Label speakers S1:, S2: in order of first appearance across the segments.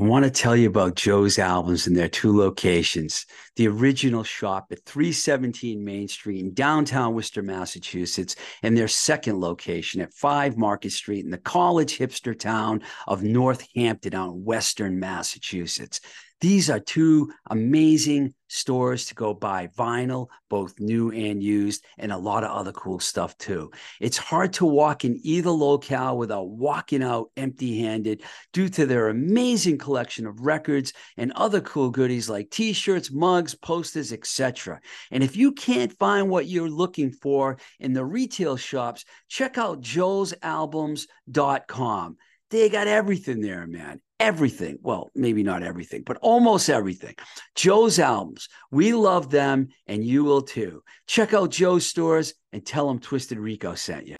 S1: I want to tell you about Joe's albums in their two locations. The original shop at 317 Main Street in downtown Worcester, Massachusetts, and their second location at 5 Market Street in the college hipster town of Northampton in Western Massachusetts. These are two amazing stores to go buy vinyl, both new and used, and a lot of other cool stuff too. It's hard to walk in either locale without walking out empty handed due to their amazing collection of records and other cool goodies like t shirts, mugs, posters, etc. And if you can't find what you're looking for in the retail shops, check out joesalbums.com. They got everything there, man everything. Well, maybe not everything, but almost everything. Joe's albums. We love them and you will too. Check out Joe's stores and tell them Twisted Rico sent you.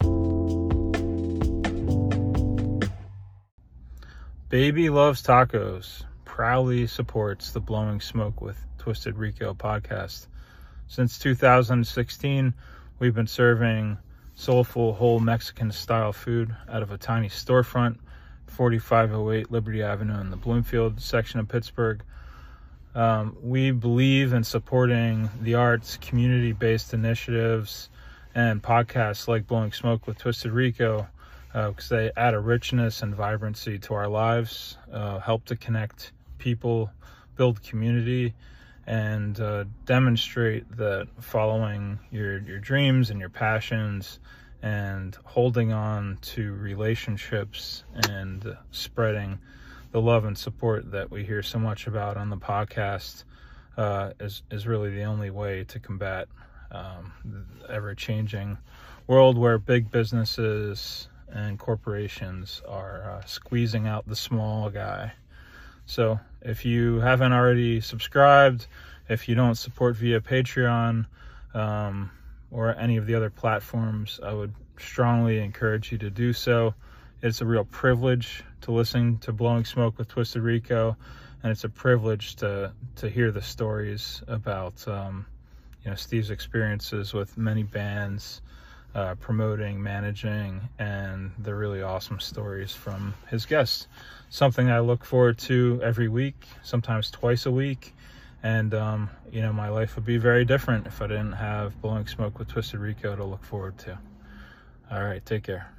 S2: Baby Loves Tacos proudly supports the Blowing Smoke with Twisted Rico podcast. Since 2016, we've been serving soulful, whole Mexican style food out of a tiny storefront 4508 Liberty Avenue in the Bloomfield section of Pittsburgh. Um, we believe in supporting the arts, community based initiatives, and podcasts like Blowing Smoke with Twisted Rico because uh, they add a richness and vibrancy to our lives, uh, help to connect people, build community, and uh, demonstrate that following your, your dreams and your passions and holding on to relationships and spreading the love and support that we hear so much about on the podcast uh, is is really the only way to combat um, the ever changing world where big businesses and corporations are uh, squeezing out the small guy. So if you haven't already subscribed, if you don't support via Patreon, um, or any of the other platforms, I would strongly encourage you to do so. It's a real privilege to listen to Blowing Smoke with Twisted Rico, and it's a privilege to to hear the stories about um, you know Steev's experiences with many bands, uh, promoting, managing, and the really awesome stories from his guests. Something I look forward to every week, sometimes twice a week and um, you know my life would be very different if I didn't have blowing smoke with Twisted Rico to look forward to. All right, take care.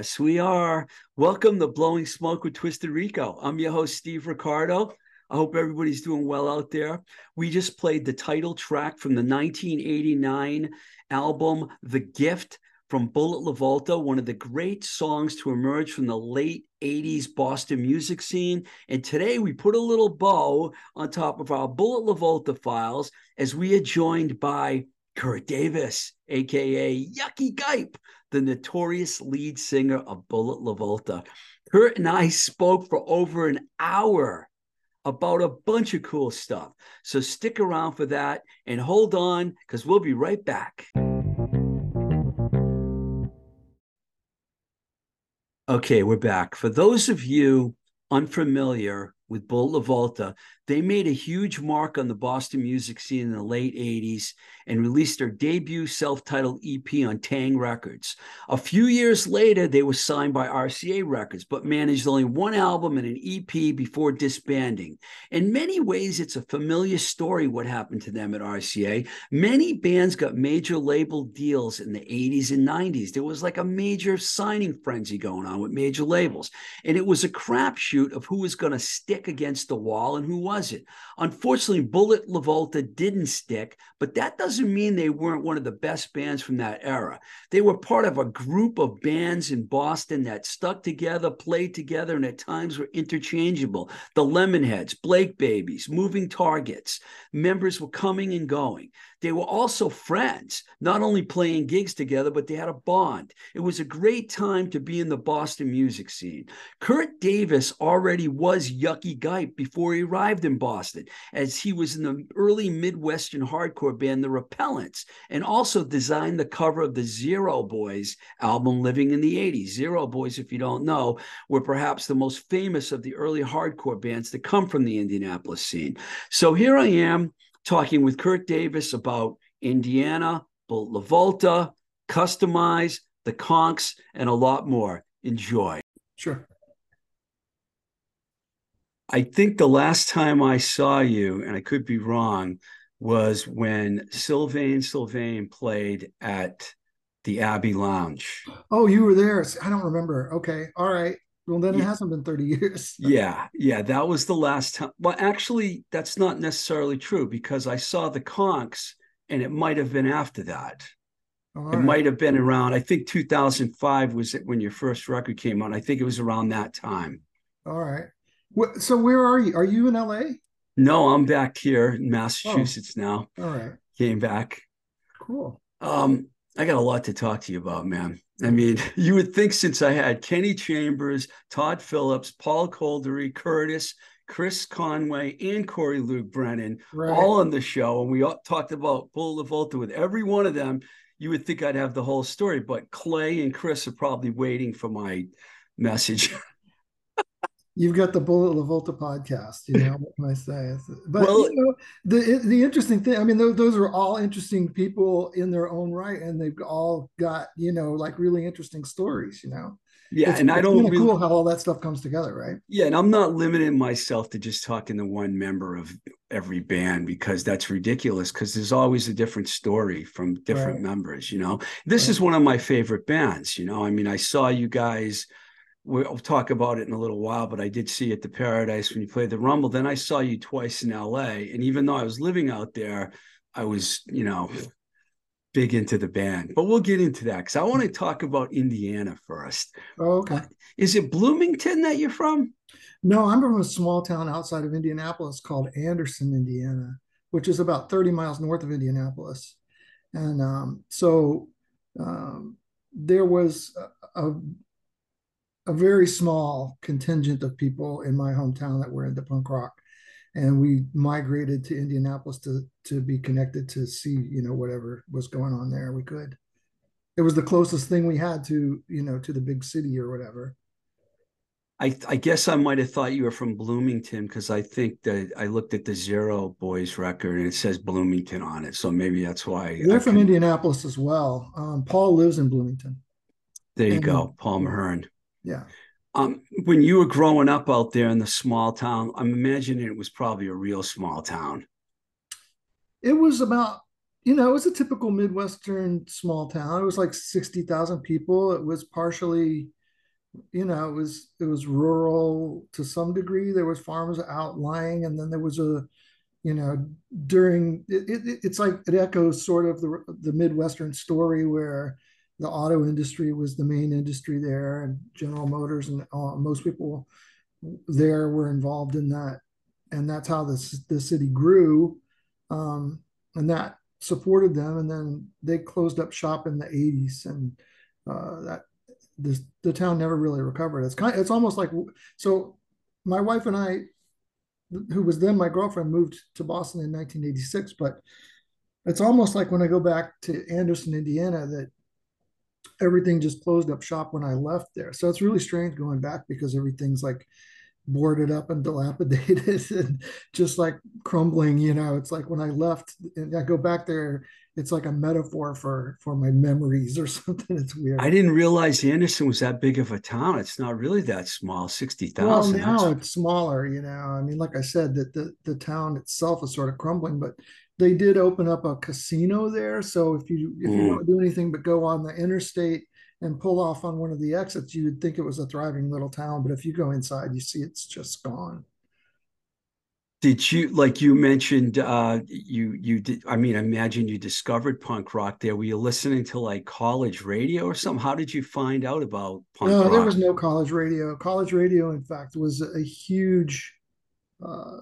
S1: Yes, we are. Welcome to Blowing Smoke with Twisted Rico. I'm your host, Steev Riccardo. I hope everybody's doing well out there. We just played the title track from the 1989 album, The Gift from Bullet LaVolta, one of the great songs to emerge from the late 80s Boston music scene. And today we put a little bow on top of our Bullet LaVolta files as we are joined by Kurt Davis, aka Yukki Gipe, the notorious lead singer of Bullet LaVolta. Kurt and I spoke for over an hour about a bunch of cool stuff. So stick around for that and hold on because we'll be right back. Okay, we're back. For those of you unfamiliar with Bullet LaVolta, they made a huge mark on the Boston music scene in the late 80s and released their debut self titled EP on Tang Records. A few years later, they were signed by RCA Records, but managed only one album and an EP before disbanding. In many ways, it's a familiar story what happened to them at RCA. Many bands got major label deals in the 80s and 90s. There was like a major signing frenzy going on with major labels, and it was a crapshoot of who was going to stick against the wall and who wasn't Unfortunately, Bullet LaVolta didn't stick, but that doesn't mean they weren't one of the best bands from that era. They were part of a group of bands in Boston that stuck together, played together, and at times were interchangeable. The Lemonheads, Blake Babies, Moving Targets. Members were coming and going. They were also friends, not only playing gigs together, but they had a bond. It was a great time to be in the Boston music scene. Kurt Davis already was Yukki Gipe before he arrived in Boston, as he was in the early Midwestern hardcore band, The Repellents, and also designed the cover of the Zero Boys album, Living in the 80s. Zero Boys, if you don't know, were perhaps the most famous of the early hardcore bands that come from the Indianapolis scene. So here I am talking with Kurt Davis about Indiana, Bullet LaVolta, Kustomized, the Konks, and a lot more. Enjoy.
S3: Sure.
S1: I think the last time I saw you, and I could be wrong, was when Sylvain Sylvain played at the Abbey Lounge.
S3: Oh, you were there. I don't remember. Okay. All right. Well, then it hasn't been 30 years.
S1: yeah. Yeah. That was the last time. Well, actually, that's not necessarily true because I saw the Konks and it might have been after that. It might have been around, I think 2005 was it when your first record came out. I think it was around that time.
S3: All right. So where are you? Are you in LA?
S1: No, I'm back here in Massachusetts oh. now.
S3: All right.
S1: Came back.
S3: Cool.
S1: Um, I got a lot to talk to you about, man. I mean, you would think since I had Kenny Chambers, Todd Phillips, Paul Kolderie, Curtis, Chris Conway, and Corey Loog Brennan right. all on the show, and we all talked about Bullet LaVolta with every one of them, you would think I'd have the whole story. But Clay and Chris are probably waiting for my message.
S3: you've got the Bullet La Volta podcast. You know what can I say? But well, you know, the the interesting thing. I mean, those, those are all interesting people in their own right, and they've all got you know like really interesting stories. You know.
S1: Yeah, it's, and I don't
S3: really, cool how all that stuff comes together, right?
S1: Yeah, and I'm not limiting myself to just talking to one member of every band because that's ridiculous. Because there's always a different story from different right. members. You know, this right. is one of my favorite bands. You know, I mean, I saw you guys we'll talk about it in a little while, but I did see at the Paradise when you played the Rumble. Then I saw you twice in LA. And even though I was living out there, I was, you know, big into the band. But we'll get into that because I want to talk about Indiana first.
S3: Oh, okay. Uh,
S1: is it Bloomington that you're from?
S3: No, I'm from a small town outside of Indianapolis called Anderson, Indiana, which is about 30 miles north of Indianapolis. And um, so um, there was a, a a very small contingent of people in my hometown that were into punk rock and we migrated to indianapolis to to be connected to see you know whatever was going on there we could it was the closest thing we had to you know to the big city or whatever
S1: I, I guess I might have thought you were from Bloomington because I think that I looked at the Zero Boys record and it says Bloomington on it. So maybe that's why.
S3: They're I from. Indianapolis as well. Um, Paul lives in Bloomington.
S1: There you and, go, Paul Mahern.
S3: Yeah.
S1: Um, when you were growing up out there in the small town, I'm imagining it was probably a real small town.
S3: It was about you know, it was a typical Midwestern small town. It was like 60,000 people. It was partially, you know, it was it was rural to some degree. There was farms outlying, and then there was a, you know, during it, it, it's like it echoes sort of the the Midwestern story where the auto industry was the main industry there, and General Motors and uh, most people there were involved in that, and that's how this the city grew, um, and that supported them, and then they closed up shop in the 80s, and uh, that this, the town never really recovered. It's kind, it's almost like so. My wife and I, who was then my girlfriend, moved to Boston in 1986, but it's almost like when I go back to Anderson, Indiana, that everything just closed up shop when I left there. So it's really strange going back because everything's like boarded up and dilapidated and just like crumbling you know? It's like when i left and i go back there it's like a metaphor for for my memories or something. It's weird.
S1: I didn't realize anderson was that big of a town. It's not really that small 60000
S3: well now That's... it's smaller you know? I mean like i said that the, the town itself is sort of crumbling but they did open up a casino there so if you if you mm. don't do anything but go on the interstate and pull off on one of the exits, you would think it was a thriving little town. But if you go inside, you see it's just gone.
S1: Did you like you mentioned uh you you did I mean I imagine you discovered punk rock there. Were you listening to like college radio or something? How did you find out about
S3: punk no, rock? there was no college radio. College radio, in fact, was a huge uh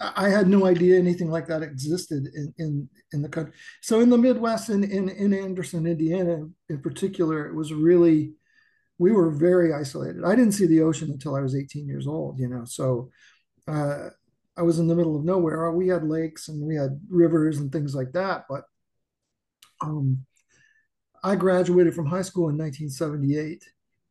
S3: I had no idea anything like that existed in, in, in the country. So in the Midwest, in, in, in Anderson, Indiana, in particular, it was really, we were very isolated. I didn't see the ocean until I was 18 years old, you know, so uh, I was in the middle of nowhere. We had lakes and we had rivers and things like that. But um, I graduated from high school in 1978.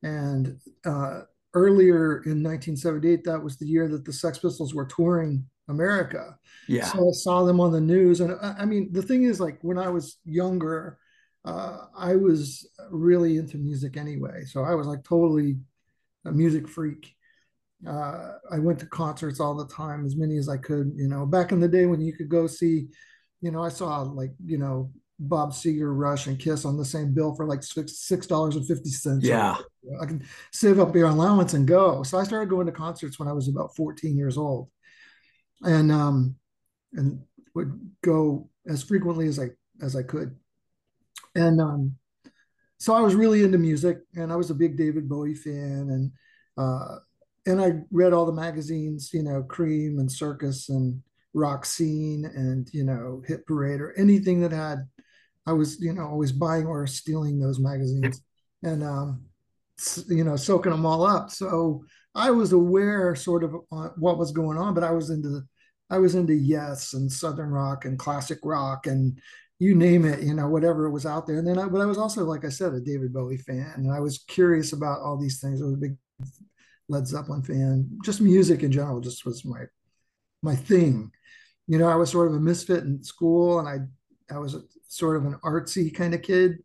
S3: And uh, earlier in 1978, that was the year that the Sex Pistols were touring America.
S1: Yeah.
S3: So I saw them on the news. And I, I mean, the thing is, like, when I was younger, uh, I was really into music anyway. So I was like totally a music freak. Uh, I went to concerts all the time, as many as I could. You know, back in the day when you could go see, you know, I saw like, you know, Bob Seger, Rush, and Kiss on the same bill for like six dollars and fifty cents.
S1: Yeah,
S3: I can save up your allowance and go. So I started going to concerts when I was about fourteen years old, and um, and would go as frequently as I as I could. And um, so I was really into music, and I was a big David Bowie fan, and uh, and I read all the magazines, you know, Creem and Circus and Rock Scene and you know Hit Parade or anything that had. I was you know always buying or stealing those magazines, and um, you know soaking them all up. So I was aware sort of what was going on, but I was into the, I was into Yes and Southern rock and classic rock and you name it, you know, whatever was out there. And then I, but I was also, like I said, a David Bowie fan, and I was curious about all these things. I was a big Led Zeppelin fan. Just music in general just was my my thing. You know, I was sort of a misfit in school, and I I was a, sort of an artsy kind of kid,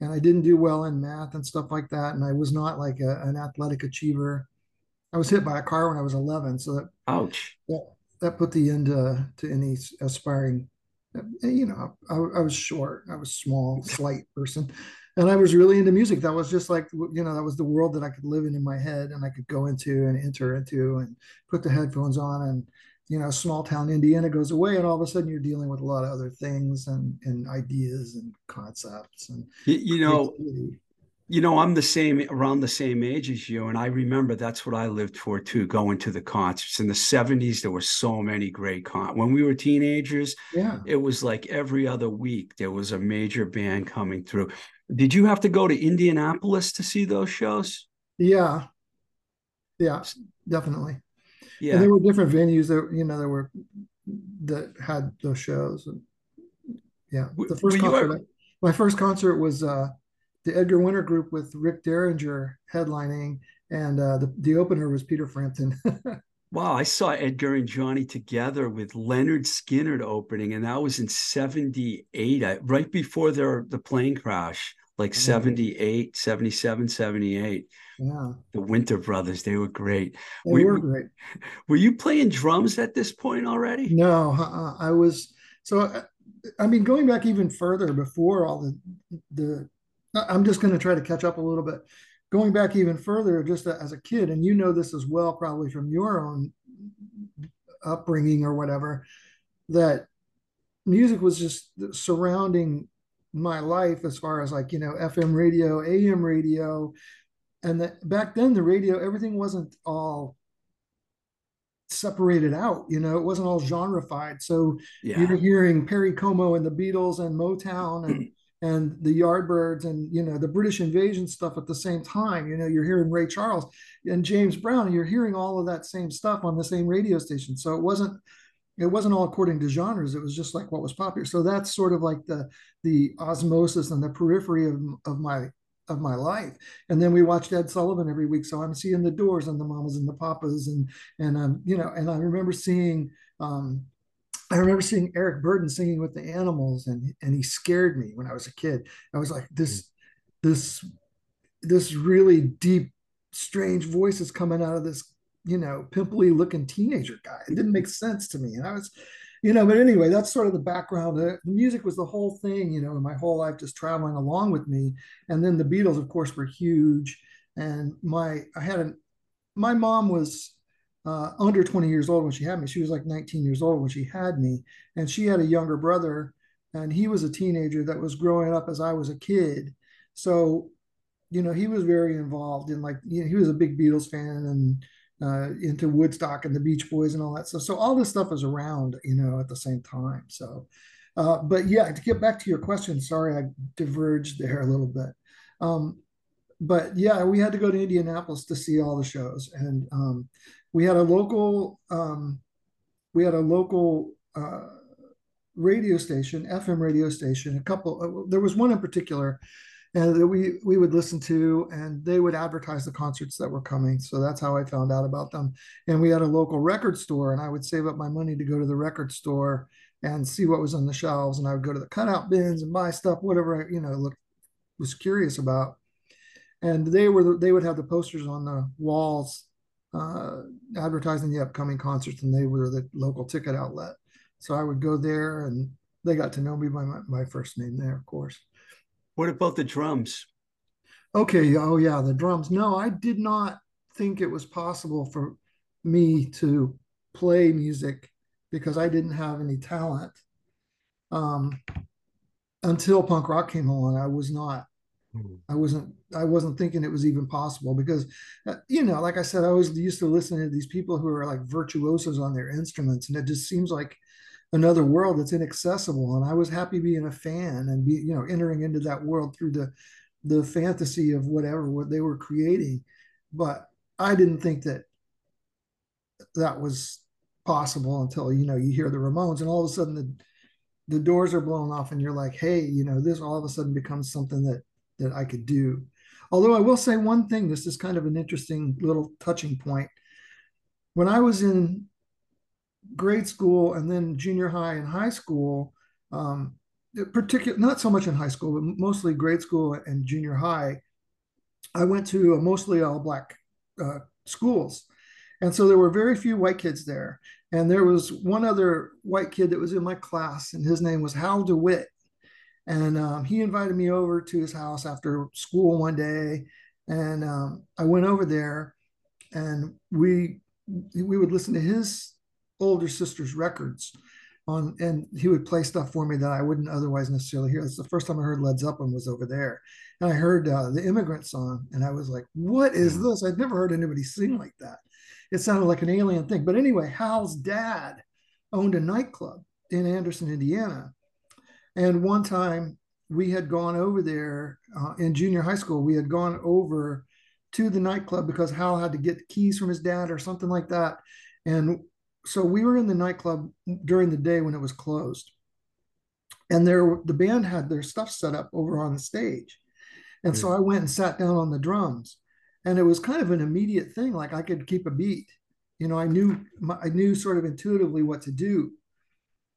S3: and I didn't do well in math and stuff like that. And I was not like a, an athletic achiever. I was hit by a car when I was 11. So that,
S1: ouch.
S3: That, that put the end to, to any aspiring, uh, you know, I, I was short, I was small, slight person. And I was really into music. That was just like, you know, that was the world that I could live in in my head and I could go into and enter into and put the headphones on and, you know, small town Indiana goes away, and all of a sudden you're dealing with a lot of other things and and ideas and concepts and
S1: you, you know, you know, I'm the same around the same age as you, and I remember that's what I lived for too, going to the concerts. In the 70s, there were so many great con. When we were teenagers,
S3: yeah,
S1: it was like every other week there was a major band coming through. Did you have to go to Indianapolis to see those shows?
S3: Yeah, yeah, definitely.
S1: Yeah,
S3: and there were different venues that you know there were that had those shows. And yeah, the first concert, ever- my first concert was. uh the Edgar Winter Group with Rick Derringer headlining, and uh, the the opener was Peter Frampton.
S1: wow, I saw Edgar and Johnny together with Lynyrd Skynyrd opening, and that was in '78, right before their the plane crash, like mm-hmm. 78, 77, 78.
S3: Yeah,
S1: the Winter Brothers, they were great.
S3: They were, were great.
S1: Were you playing drums at this point already?
S3: No, uh-uh. I was so. Uh, I mean, going back even further before all the the, I'm just going to try to catch up a little bit. Going back even further, just as a kid, and you know this as well, probably from your own upbringing or whatever, that music was just surrounding my life as far as like you know FM radio, AM radio, and that back then the radio everything wasn't all separated out. You know, it wasn't all genrefied. So yeah. you're hearing Perry Como and the Beatles and Motown and and the Yardbirds and you know the British Invasion stuff at the same time. You know, you're hearing Ray Charles and James Brown, and you're hearing all of that same stuff on the same radio station. So it wasn't it wasn't all according to genres. It was just like what was popular. So that's sort of like the the osmosis and the periphery of, of my of my life. And then we watched Ed Sullivan every week. So I'm seeing the Doors and the Mamas and the Papas and and um, you know, and I remember seeing um, I remember seeing Eric Burdon singing with the Animals, and and he scared me when I was a kid. I was like, this this this really deep, strange voice is coming out of this you know pimply looking teenager guy. It didn't make sense to me, and I was you know, but anyway, that's sort of the background. The, music was the whole thing, you know, my whole life just traveling along with me. And then the Beatles, of course, were huge. And my, I had a, my mom was uh, under 20 years old when she had me. She was like 19 years old when she had me. And she had a younger brother, and he was a teenager that was growing up as I was a kid. So, you know, he was very involved in like, you know, he was a big Beatles fan and, uh, into Woodstock and the Beach Boys and all that stuff. So all this stuff is around, you know, at the same time. So, uh, but yeah, to get back to your question, sorry I diverged there a little bit. Um, but yeah, we had to go to Indianapolis to see all the shows, and um, we had a local, um, we had a local uh, radio station, FM radio station. A couple, uh, there was one in particular and that we we would listen to and they would advertise the concerts that were coming. So that's how i found out about them. And we had a local record store and i would save up my money to go to the record store and see what was on the shelves. And i would go to the cutout bins and buy stuff whatever i you know look was curious about. And they were they would have the posters on the walls uh, advertising the upcoming concerts and they were the local ticket outlet so i would go there and they got to know me by my, my first name there of course
S1: what about the drums?
S3: Okay. Oh, yeah, the drums. No, I did not think it was possible for me to play music because I didn't have any talent. Um, until punk rock came along, I was not. Hmm. I wasn't. I wasn't thinking it was even possible because, uh, you know, like I said, I was used to listening to these people who are like virtuosos on their instruments, and it just seems like another world that's inaccessible. And I was happy being a fan and be, you know, entering into that world through the the fantasy of whatever what they were creating. But I didn't think that that was possible until you know you hear the Ramones and all of a sudden the the doors are blown off and you're like, hey, you know, this all of a sudden becomes something that that I could do. Although I will say one thing, this is kind of an interesting little touching point. When I was in grade school and then junior high and high school, um, particular not so much in high school, but mostly grade school and junior high, I went to mostly all black uh, schools. And so there were very few white kids there. And there was one other white kid that was in my class, and his name was Hal DeWitt. And um, he invited me over to his house after school one day. And um, I went over there and we we would listen to his older sister's records on and he would play stuff for me that I wouldn't otherwise necessarily hear. It's the first time I heard Led Zeppelin was over there. And I heard uh, the immigrant song and I was like, what is this? I'd never heard anybody sing like that. It sounded like an alien thing. But anyway, Hal's dad owned a nightclub in Anderson, Indiana. And one time we had gone over there uh, in junior high school, we had gone over to the nightclub because Hal had to get keys from his dad or something like that. And so we were in the nightclub during the day when it was closed and there the band had their stuff set up over on the stage and mm-hmm. so i went and sat down on the drums and it was kind of an immediate thing like i could keep a beat you know i knew i knew sort of intuitively what to do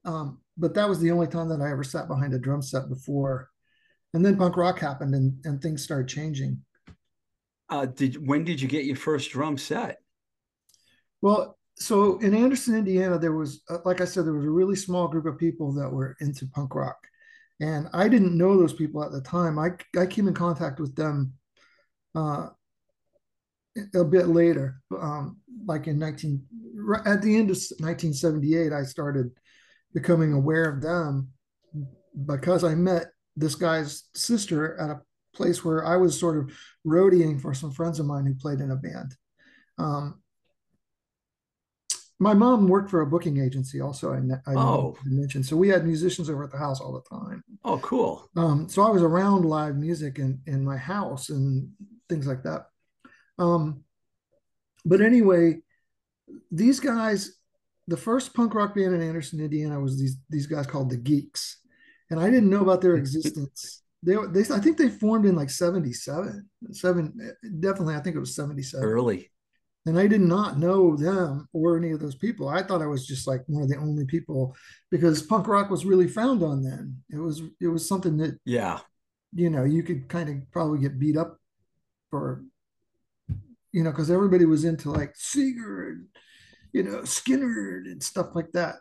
S3: um, but that was the only time that i ever sat behind a drum set before. And then punk rock happened and, and things started changing.
S1: Uh, did when did you get your first drum set?
S3: Well so in Anderson, Indiana, there was, uh, like I said, there was a really small group of people that were into punk rock, and I didn't know those people at the time. I I came in contact with them uh, a bit later, um, like in 19 at the end of 1978, I started becoming aware of them because I met this guy's sister at a place where I was sort of roadieing for some friends of mine who played in a band. Um, my mom worked for a booking agency also. I, I
S1: oh.
S3: mentioned so we had musicians over at the house all the time.
S1: Oh, cool.
S3: Um, so I was around live music in in my house and things like that. Um, but anyway, these guys, the first punk rock band in Anderson, Indiana, was these these guys called the Geeks, and I didn't know about their existence. They, they I think they formed in like 77 seven definitely i think it was 77
S1: early
S3: and I did not know them or any of those people. I thought I was just like one of the only people because punk rock was really found on then. It was it was something that
S1: yeah,
S3: you know, you could kind of probably get beat up for you know, because everybody was into like Seeger and you know Skynyrd and stuff like that.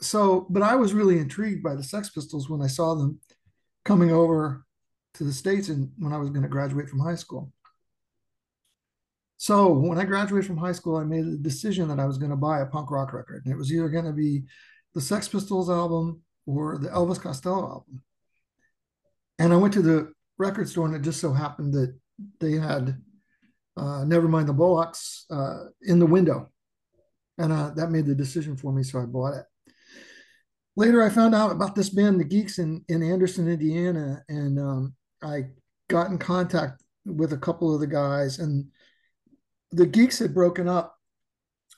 S3: So, but I was really intrigued by the Sex Pistols when I saw them coming over to the states and when I was going to graduate from high school. So when I graduated from high school, I made a decision that I was going to buy a punk rock record. And it was either going to be the Sex Pistols album or the Elvis Costello album. And I went to the record store, and it just so happened that they had uh, Nevermind the Bollocks uh, in the window. And uh, that made the decision for me, so I bought it. Later, I found out about this band, The Geeks, in, in Anderson, Indiana, and um, I got in contact with a couple of the guys, and the geeks had broken up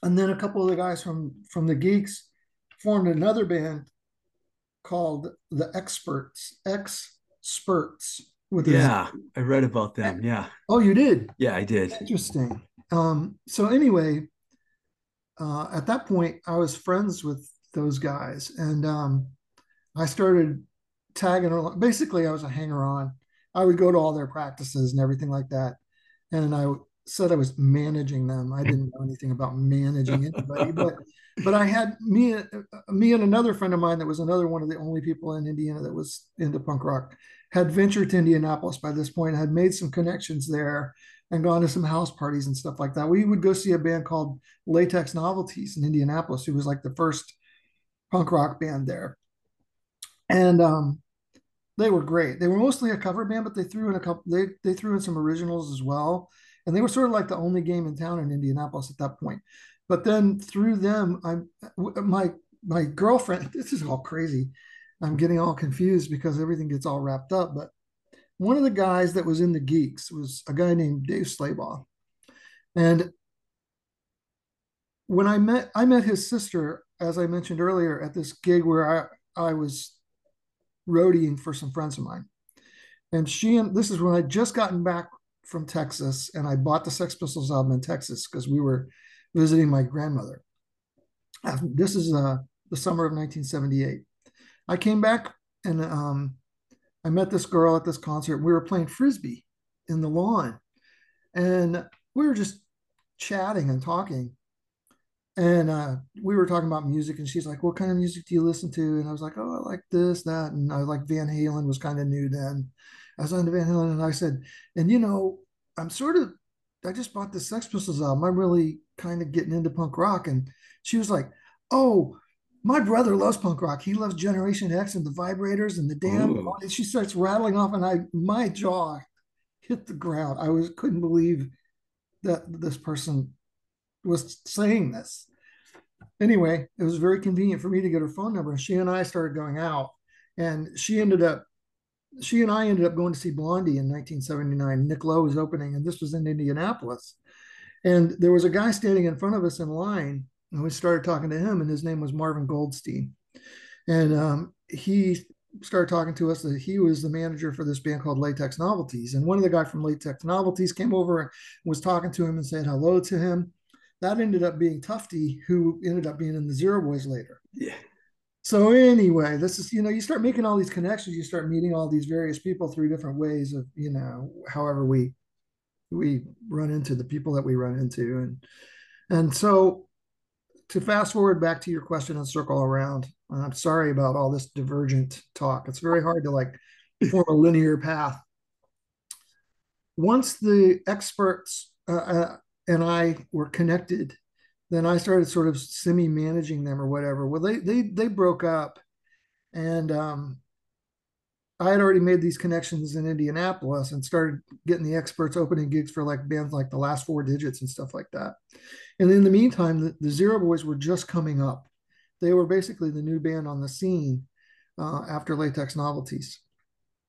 S3: and then a couple of the guys from from the geeks formed another band called the experts experts
S1: with yeah i read about them yeah.
S3: Oh you did?
S1: Yeah i did.
S3: Interesting. Um so anyway uh at that point i was friends with those guys and um i started tagging along basically i was a hanger on i would go to all their practices and everything like that and i said I was managing them. I didn't know anything about managing anybody, but but I had me me and another friend of mine that was another one of the only people in Indiana that was into punk rock had ventured to Indianapolis by this point, had made some connections there and gone to some house parties and stuff like that. We would go see a band called Latex Novelties in Indianapolis, who was like the first punk rock band there. And um, they were great. They were mostly a cover band, but they threw in a couple. They they threw in some originals as well and they were sort of like the only game in town in Indianapolis at that point. But then through them, I my my girlfriend. This is all crazy. I'm getting all confused because everything gets all wrapped up. But one of the guys that was in the Geeks was a guy named Dave Slaybaugh, and when I met I met his sister, as I mentioned earlier, at this gig where I I was roadieing for some friends of mine, and she and this is when I just gotten back from Texas, and I bought the Sex Pistols album in Texas because we were visiting my grandmother. This is uh, the summer of 1978. I came back and um, I met this girl at this concert. We were playing frisbee in the lawn, and we were just chatting and talking. And uh, we were talking about music, and she's like, "What kind of music do you listen to?" And I was like, "Oh, I like this, that," and I like Van Halen was kind of new then. I was on Van Halen and I said, and you know, I'm sort of, I just bought the Sex Pistols album. I'm really kind of getting into punk rock. And she was like, oh, my brother loves punk rock. He loves Generation X and the Vibrators and the Damned. And she starts rattling off, and I my jaw hit the ground. I was couldn't believe that this person was saying this. Anyway, it was very convenient for me to get her phone number. And she and I started going out, and she ended up she and I ended up going to see Blondie in 1979. Nick Lowe was opening, and this was in Indianapolis. And there was a guy standing in front of us in line, and we started talking to him, and his name was Marvin Goldstein. And um, he started talking to us that he was the manager for this band called Latex Novelties. And one of the guys from Latex Novelties came over and was talking to him and saying hello to him. That ended up being Tufty, who ended up being in the Zero Boys later.
S1: Yeah.
S3: So anyway, this is you know you start making all these connections, you start meeting all these various people through different ways of you know however we we run into the people that we run into and and so to fast forward back to your question and circle around, I'm sorry about all this divergent talk. It's very hard to like form a linear path. Once the experts uh, uh, and I were connected, then I started sort of semi managing them or whatever. Well, they they they broke up, and um, I had already made these connections in Indianapolis and started getting the experts opening gigs for like bands like the last four digits and stuff like that. And in the meantime, the, the Zero Boys were just coming up. They were basically the new band on the scene uh, after Latex Novelties.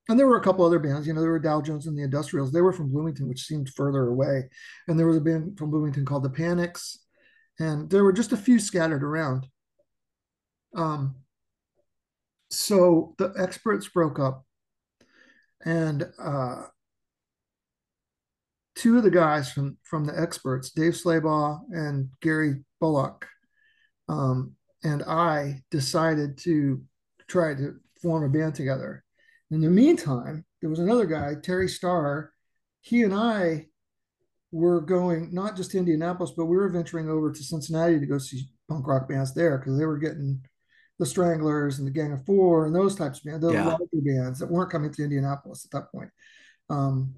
S3: And there were a couple other bands, you know, there were Dow Jones and the Industrials. They were from Bloomington, which seemed further away. And there was a band from Bloomington called the Panics. And there were just a few scattered around. Um, so the experts broke up and uh, two of the guys from from the experts dave slaybaugh and gary bullock um, and i decided to try to form a band together. In the meantime there was another guy terry starr. He and i were going not just to indianapolis but we were venturing over to cincinnati to go see punk rock bands there because they were getting the Stranglers and the Gang of Four and those types of bands, those yeah. bands that weren't coming to Indianapolis at that point. Um,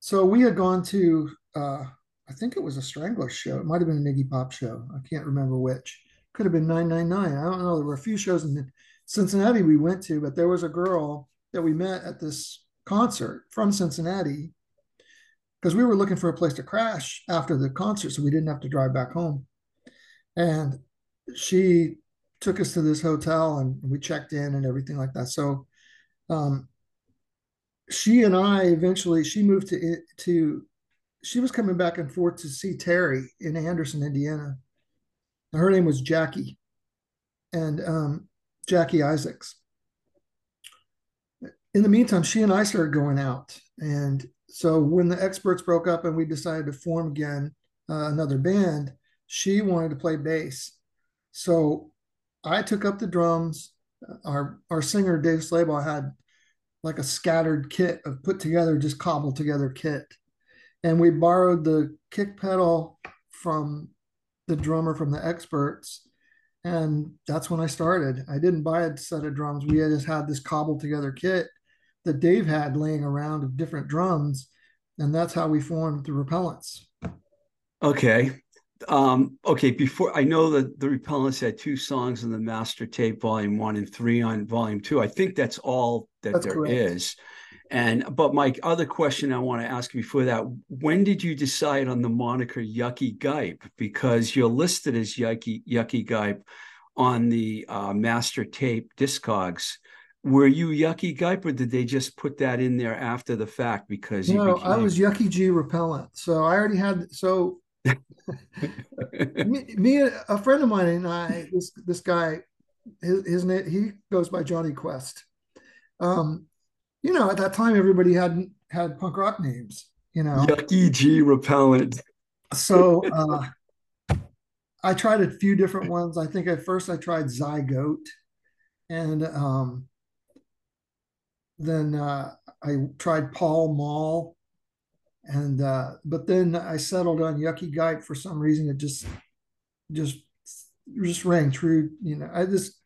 S3: so we had gone to, uh, I think it was a Stranglers show. It might have been an Iggy Pop show. I can't remember which. Could have been 999. I don't know. There were a few shows in Cincinnati we went to, but there was a girl that we met at this concert from Cincinnati because we were looking for a place to crash after the concert so we didn't have to drive back home. And she took us to this hotel and we checked in and everything like that. So um, she and I eventually she moved to to she was coming back and forth to see Terry in Anderson, Indiana. And her name was Jackie, and um, Jackie Isaacs. In the meantime, she and I started going out, and so when the experts broke up and we decided to form again uh, another band, she wanted to play bass. So I took up the drums. Our our singer Dave Slaybaugh had like a scattered kit of put together, just cobbled together kit, and we borrowed the kick pedal from the drummer from the experts, and that's when I started. I didn't buy a set of drums. We had just had this cobbled together kit that Dave had laying around of different drums, and that's how we formed the Repellents.
S1: Okay, um, okay, before I know that the Repellents had two songs in the master tape, volume one and three on volume two. I think that's all that that's there correct. is. And but my other question I want to ask before that: When did you decide on the moniker Yukki Gipe? Because you're listed as Yukki Yukki Gipe on the uh, master tape discogs. Were you Yukki Gipe, or did they just put that in there after the fact? Because
S3: no, became... I was Yukki G Repellent. So I already had so me, me, a friend of mine and I, this this guy, his, his name, he goes by Johnny Quest. Um, you know, at that time, everybody had had punk rock names. You know,
S1: Yukki G Repellent.
S3: So uh, I tried a few different ones. I think at first I tried Zygote, and um, then uh, I tried Paul Mall and uh, but then I settled on Yukki Gipe for some reason. It just just just rang true. You know, I just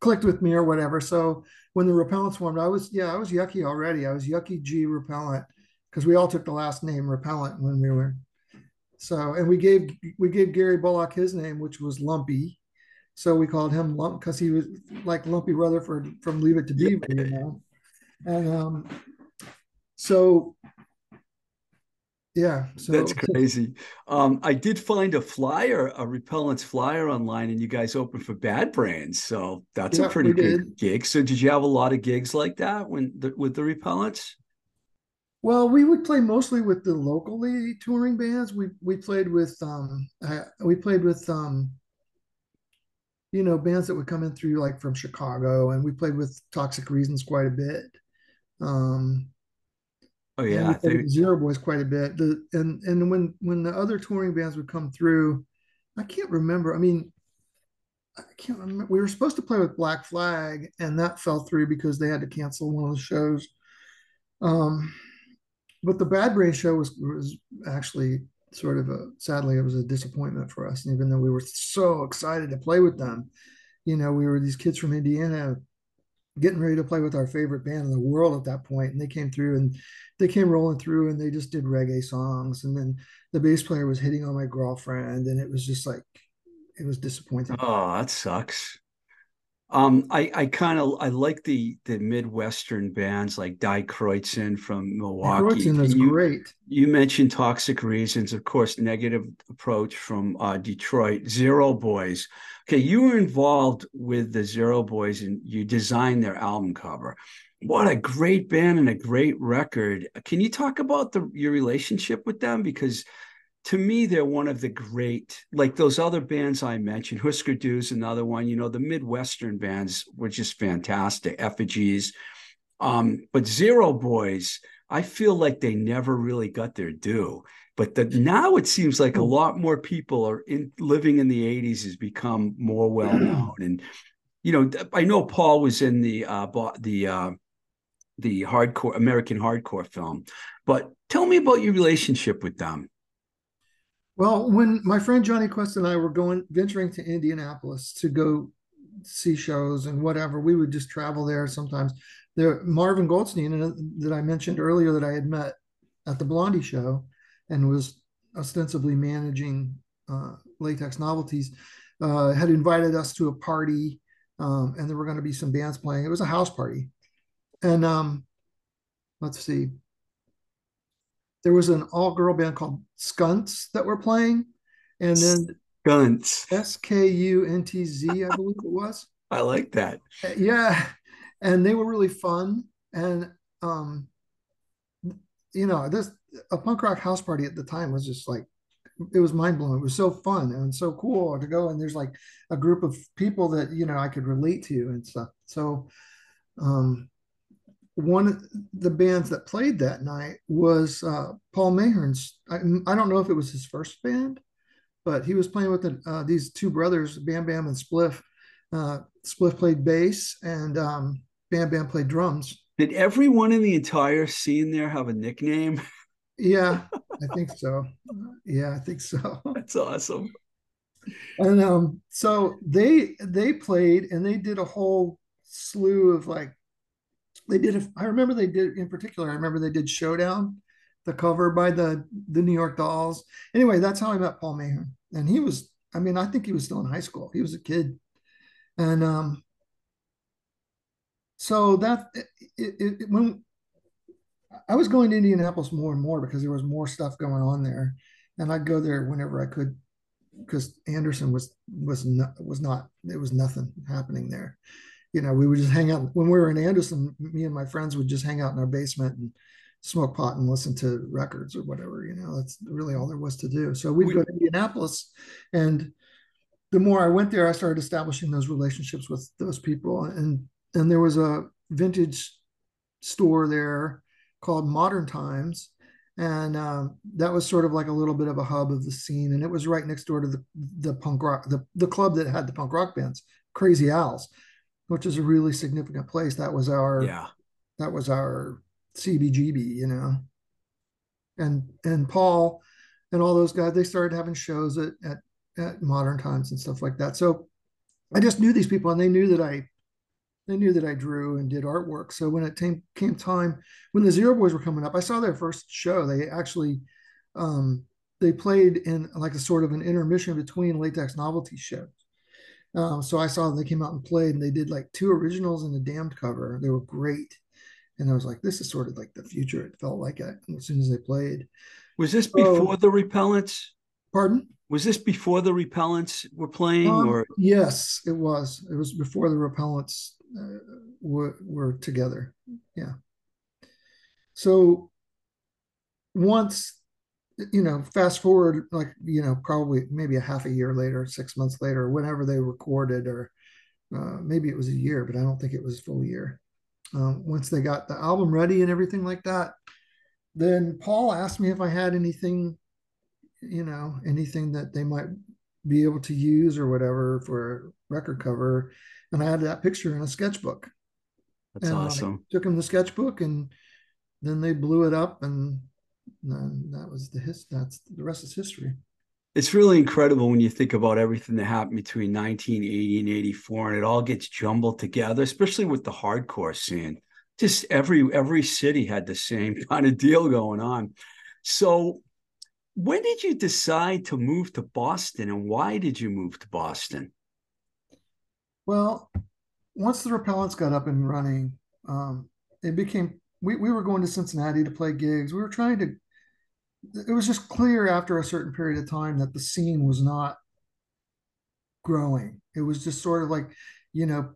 S3: clicked with me or whatever. So when the repellents formed, I was yeah, I was Yukki already. I was Yukki G Repellent because we all took the last name Repellent when we were. So and we gave we gave Gary Bullock his name, which was Lumpy. So we called him Lump because he was like Lumpy Rutherford from Leave It to Beaver, you know. And um, so yeah,
S1: so that's crazy. Um, I did find a flyer, a repellents flyer online, and you guys open for Bad Brains, so that's yeah, a pretty good gig. So, did you have a lot of gigs like that when the, with the repellents?
S3: Well, we would play mostly with the locally touring bands. We we played with um, we played with um, you know, bands that would come in through like from Chicago, and we played with Toxic Reasons quite a bit. Um,
S1: Oh yeah,
S3: and Zero Boys quite a bit. The and and when when the other touring bands would come through, I can't remember. I mean, I can't remember. We were supposed to play with Black Flag, and that fell through because they had to cancel one of the shows. Um, but the Bad Brain show was was actually sort of a sadly it was a disappointment for us. even though we were so excited to play with them, you know, we were these kids from Indiana getting ready to play with our favorite band in the world at that point and they came through and they came rolling through and they just did reggae songs and then the bass player was hitting on my girlfriend and it was just like it was disappointing.
S1: Oh that sucks um, I, I kind of I like the the Midwestern bands like Die Kreutzen from Milwaukee.
S3: Kreutzen is
S1: you,
S3: great.
S1: You mentioned Toxic Reasons, of course, Negative Approach from uh, Detroit, Zero Boys. Okay, you were involved with the Zero Boys and you designed their album cover. What a great band and a great record. Can you talk about the your relationship with them? Because to me, they're one of the great, like those other bands I mentioned. Husker Du's another one. You know, the Midwestern bands were just fantastic. Effigies, um, but Zero Boys, I feel like they never really got their due. But the, now it seems like a hmm. lot more people are in living in the '80s has become more well known. And you know, I know Paul was in the uh, the uh, the hardcore American hardcore film, but tell me about your relationship with them.
S3: Well, when my friend Johnny Quest and I were going venturing to Indianapolis to go see shows and whatever, we would just travel there sometimes. There, Marvin Goldstein uh, that I mentioned earlier that I had met at the Blondie show and was ostensibly managing uh, Latex Novelties, uh, had invited us to a party, um, and there were going to be some bands playing. It was a house party, and um, let's see, there was an all girl band called Skunts that were playing, and then
S1: Skunts
S3: S K U N T Z, I believe it was.
S1: I like that.
S3: Yeah, and they were really fun, and um, you know, this a punk rock house party at the time was just like it was mind blowing. It was so fun and so cool to go and there's like a group of people that you know I could relate to and stuff. So um one of the bands that played that night was uh, Paul Mahern's. I, I, don't know if it was his first band, but he was playing with the, uh, these two brothers, Bam Bam and Spliff. Uh, Spliff played bass, and um, Bam Bam played drums.
S1: Did everyone in the entire scene there have a nickname?
S3: Yeah, I think so. Yeah, I think so.
S1: That's awesome.
S3: And um, so they they played, and they did a whole slew of like they did. A, I remember they did in particular. I remember they did Showdown, the cover by the the New York Dolls. Anyway, that's how I met Paul Mayhem, and he was. I mean, I think he was still in high school. He was a kid, and um, so that it, it, it, when I was going to Indianapolis more and more because there was more stuff going on there, and I'd go there whenever I could because Anderson was was not was not it was nothing happening there you know, we would just hang out when we were in Anderson. Me and my friends would just hang out in our basement and smoke pot and listen to records or whatever. You know, that's really all there was to do. So we'd we, go to Indianapolis, and the more I went there, I started establishing those relationships with those people. And and there was a vintage store there called Modern Times, and uh, that was sort of like a little bit of a hub of the scene. And it was right next door to the the punk rock the the club that had the punk rock bands, Crazy Al's which is a really significant place. That was our
S1: yeah.
S3: That was our CBGB, you know. And and Paul and all those guys, they started having shows at at, at modern times and stuff like that. So I just knew these people and they knew that I they knew that I drew and did artwork. So when it came came time when the Zero Boys were coming up, I saw their first show. They actually um, they played in like a sort of an intermission between latex novelty shows. Um, so I saw they came out and played, and they did like two originals and a damned cover. They were great, and I was like, "This is sort of like the future." It felt like it as soon as they played.
S1: Was this before the Repellents?
S3: Pardon?
S1: Was this before the Repellents were playing, um, or
S3: yes, it was. It was before the Repellents uh, were were together. Yeah. So once you know, fast forward like you know, probably maybe a half a year later, six months later, whenever they recorded, or uh, maybe it was a year, but I don't think it was a full year. Um, once they got the album ready and everything like that, then Paul asked me if I had anything, you know, anything that they might be able to use or whatever for a record cover, and I had that picture in a sketchbook.
S1: That's
S3: and
S1: awesome.
S3: I took him the sketchbook, and then they blew it up and and that was the his. That's the rest is history.
S1: It's really incredible when you think about everything that happened between 1980 and 84, and it all gets jumbled together, especially with the hardcore scene. Just every every city had the same kind of deal going on. So, when did you decide to move to Boston, and why did you move to Boston?
S3: Well, once the repellents got up and running, um, it became we, we were going to Cincinnati to play gigs. We were trying to it was just clear after a certain period of time that the scene was not growing. It was just sort of like, you know,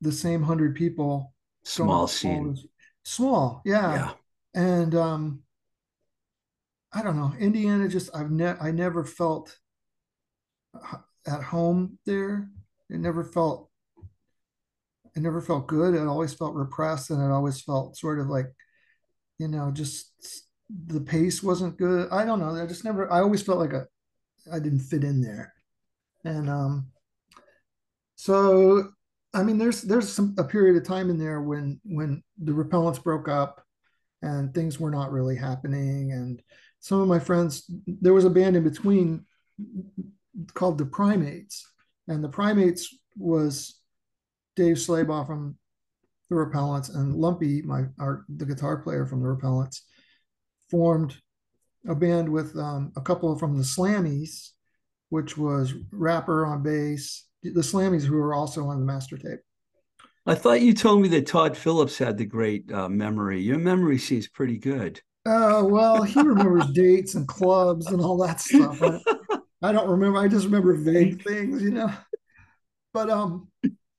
S3: the same hundred people.
S1: Small scene.
S3: Small, yeah. yeah. And um I don't know. Indiana just I've never I never felt at home there. It never felt it never felt good. It always felt repressed and it always felt sort of like, you know, just the pace wasn't good. I don't know. I just never. I always felt like a I didn't fit in there, and um, so I mean, there's there's some a period of time in there when when the repellents broke up, and things were not really happening, and some of my friends there was a band in between called the Primates, and the Primates was Dave Slaybaugh from the Repellents and Lumpy, my our the guitar player from the Repellents formed a band with um, a couple from the Slammies, which was Rapper on bass, the Slammies, who were also on the master tape.
S1: I thought you told me that Todd Phillips had the great uh, memory. Your memory seems pretty good.
S3: Uh, well, he remembers dates and clubs and all that stuff. I, I don't remember. I just remember vague things, you know. But um,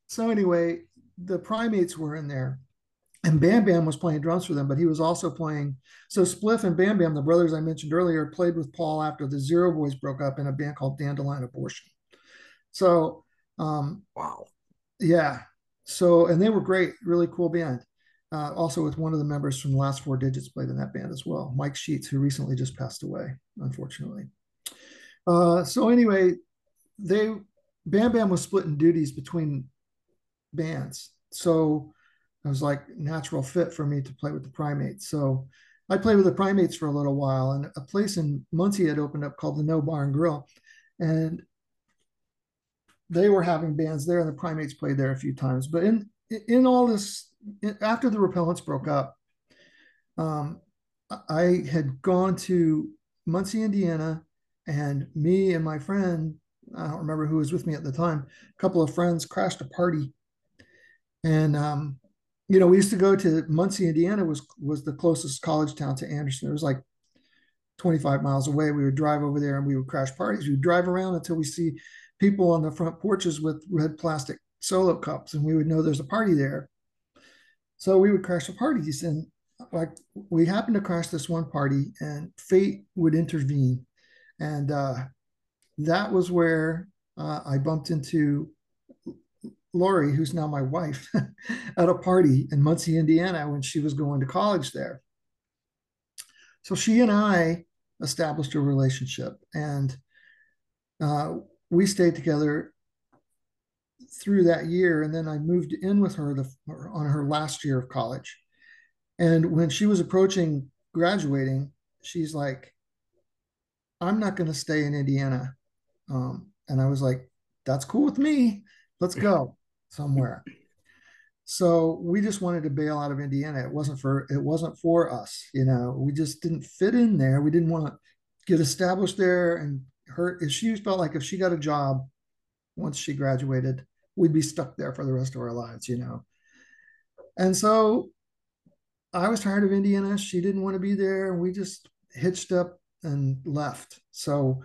S3: so anyway, the primates were in there, and Bam Bam was playing drums for them, but he was also playing. So Spliff and Bam Bam, the brothers I mentioned earlier, played with Paul after the Zero Boys broke up in a band called Dandelion Abortion. So, um,
S1: wow,
S3: yeah. So, and they were great, really cool band. Uh, also, with one of the members from the Last Four Digits played in that band as well, Mike Sheets, who recently just passed away, unfortunately. Uh, so anyway, they Bam Bam was splitting duties between bands. So it was like natural fit for me to play with the primates. So I played with the primates for a little while, and a place in Muncie had opened up called the No Bar and Grill, and they were having bands there, and the primates played there a few times. But in in all this, after the repellents broke up, um, I had gone to Muncie, Indiana, and me and my friend, I don't remember who was with me at the time, a couple of friends crashed a party, and um, you know, we used to go to Muncie, Indiana was was the closest college town to Anderson. It was like 25 miles away. We would drive over there and we would crash parties. We would drive around until we see people on the front porches with red plastic solo cups, and we would know there's a party there. So we would crash the parties, and like we happened to crash this one party, and fate would intervene, and uh, that was where uh, I bumped into Lori, who's now my wife, at a party in Muncie, Indiana, when she was going to college there. So she and I established a relationship, and uh, we stayed together through that year. And then I moved in with her on her last year of college. And when she was approaching graduating, she's like, I'm not going to stay in Indiana. Um, and I was like, that's cool with me. Let's go somewhere. So we just wanted to bail out of Indiana. It wasn't for it wasn't for us, you know. We just didn't fit in there. We didn't want to get established there. And her, if she felt like if she got a job once she graduated, we'd be stuck there for the rest of our lives, you know. And so I was tired of Indiana. She didn't want to be there. We just hitched up and left. So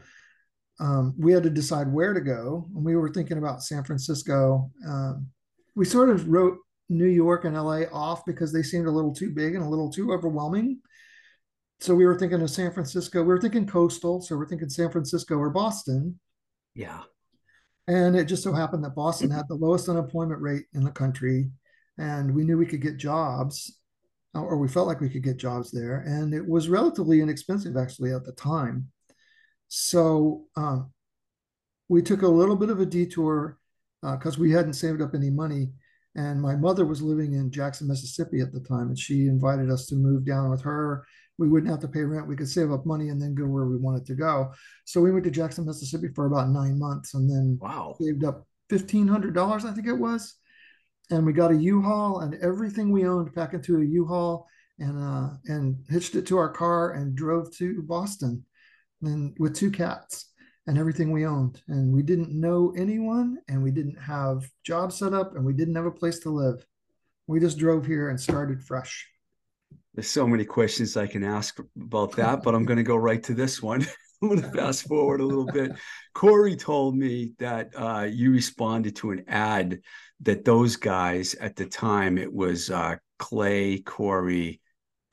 S3: um, we had to decide where to go. And we were thinking about San Francisco. Um, we sort of wrote New York and LA off because they seemed a little too big and a little too overwhelming. So we were thinking of San Francisco. We were thinking coastal. So we're thinking San Francisco or Boston.
S1: Yeah.
S3: And it just so happened that Boston had the lowest unemployment rate in the country. And we knew we could get jobs, or we felt like we could get jobs there. And it was relatively inexpensive, actually, at the time. So um, we took a little bit of a detour because uh, we hadn't saved up any money And my mother was living in Jackson, Mississippi at the time, and she invited us to move down with her. We wouldn't have to pay rent. We could save up money and then go where we wanted to go. So we went to Jackson, Mississippi for about nine months and then
S1: wow.
S3: saved up $1,500, I think it was. And we got a U-Haul and everything we owned packed into a U-Haul and uh, and hitched it to our car and drove to Boston and with two cats and everything we owned. And we didn't know anyone and we didn't have jobs set up and we didn't have a place to live. We just drove here and started fresh.
S1: There's so many questions I can ask about that, but I'm going to go right to this one. I'm going to fast forward a little bit. Corey told me that uh, you responded to an ad that those guys at the time, it was uh, Clay, Corey,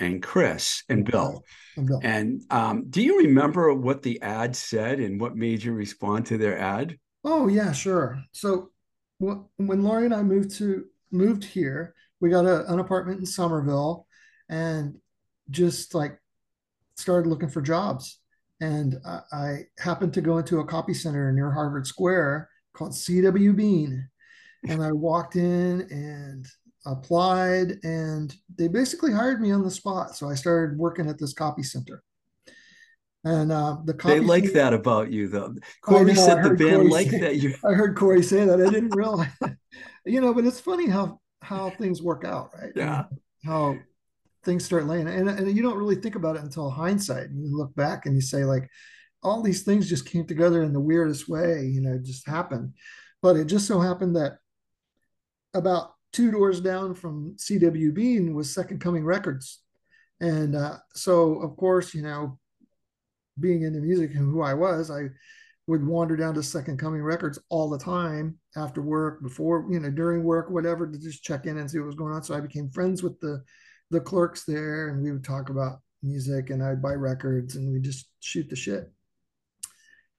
S1: and Chris and Bill. And, Bill. and um, do you remember what the ad said and what made you respond to their ad?
S3: Oh yeah, sure. So when Laurie and I moved to moved here, we got a, an apartment in Somerville, and just like started looking for jobs. And I, I happened to go into a copy center near Harvard Square called CW Bean, and I walked in and applied and they basically hired me on the spot. So I started working at this copy center. And uh, the
S1: they like center, that about you, though. Corey know, said the band like that. You,
S3: I heard Corey say that. I didn't realize, you know. But it's funny how how things work out, right?
S1: Yeah.
S3: How things start laying, and and you don't really think about it until hindsight. And you look back and you say, like, all these things just came together in the weirdest way. You know, just happened. But it just so happened that about two doors down from CW Bean was Second Coming Records. And uh, so, of course, you know, being into music and who I was, I would wander down to Second Coming Records all the time after work, before, you know, during work, whatever, to just check in and see what was going on. So I became friends with the the clerks there and we would talk about music and I'd buy records and we just shoot the shit.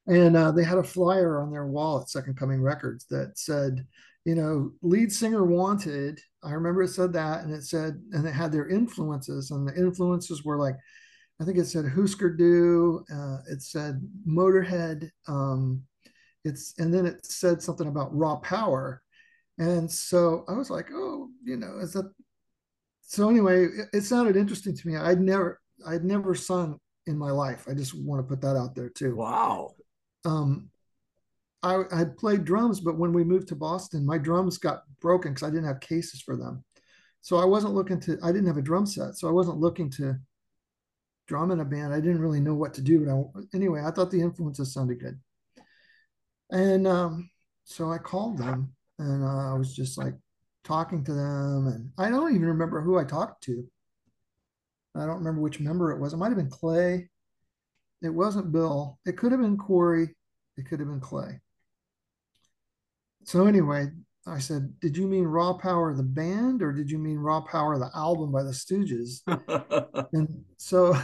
S3: And uh, they had a flyer on their wall at Second Coming Records that said, you know, lead singer wanted. I remember it said that, and it said, and it had their influences, and the influences were like, I think it said Husker Du, uh, it said Motorhead, um, it's, and then it said something about raw power, and so I was like, oh, you know, is that? So anyway, it, it sounded interesting to me. I'd never, I'd never sung in my life. I just want to put that out there too.
S1: Wow.
S3: Um, I had played drums, but when we moved to Boston, my drums got broken because I didn't have cases for them. So I wasn't looking to, I didn't have a drum set. So I wasn't looking to drum in a band. I didn't really know what to do. But I, anyway, I thought the influences sounded good. And um, so I called them and uh, I was just like talking to them. And I don't even remember who I talked to. I don't remember which member it was. It might have been Clay. It wasn't Bill. It could have been Corey. It could have been Clay so anyway, I said, "Did you mean Raw Power the band, or did you mean Raw Power the album by the Stooges?" and so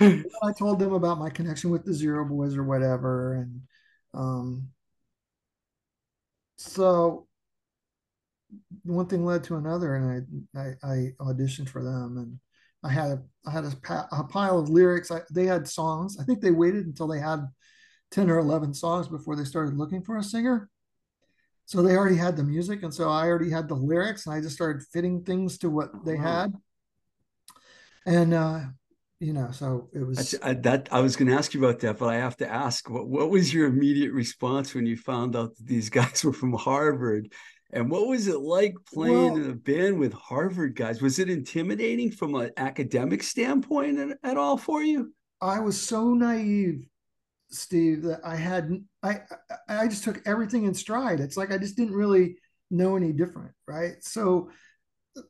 S3: I told them about my connection with the Zero Boys or whatever, and um, so one thing led to another, and I, I, I auditioned for them, and I had a I had a, a pile of lyrics. I, they had songs. I think they waited until they had ten or eleven songs before they started looking for a singer so they already had the music and so i already had the lyrics and i just started fitting things to what they had and uh you know so it was
S1: I, that i was going to ask you about that but i have to ask what, what was your immediate response when you found out that these guys were from harvard and what was it like playing well, in a band with harvard guys was it intimidating from an academic standpoint at, at all for you
S3: i was so naive Steev, that I had I I just took everything in stride. It's like I just didn't really know any different, right? So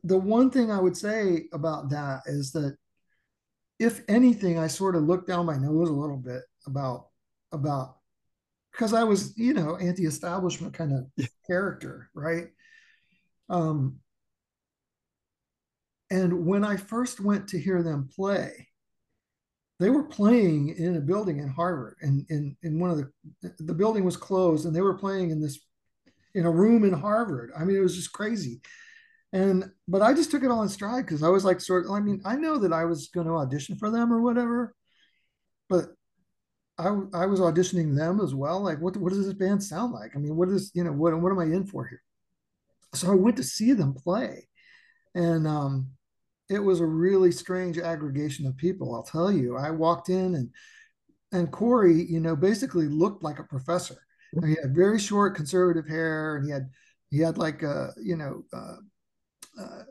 S3: the one thing I would say about that is that if anything, I sort of looked down my nose a little bit about about because I was, you know, anti-establishment kind of yeah. character, right? Um, and when I first went to hear them play, they were playing in a building in Harvard, and in, in one of the the building was closed, and they were playing in this in a room in Harvard. I mean, it was just crazy. And but I just took it all in stride because I was like, sort of. I mean, I know that I was going to audition for them or whatever, but I I was auditioning them as well. Like, what what does this band sound like? I mean, what is you know what what am I in for here? so I went to see them play, and um, it was a really strange aggregation of people. I'll tell you. I walked in and and Corey, you know, basically looked like a professor. And he had very short conservative hair, and he had he had like a you know uh, uh,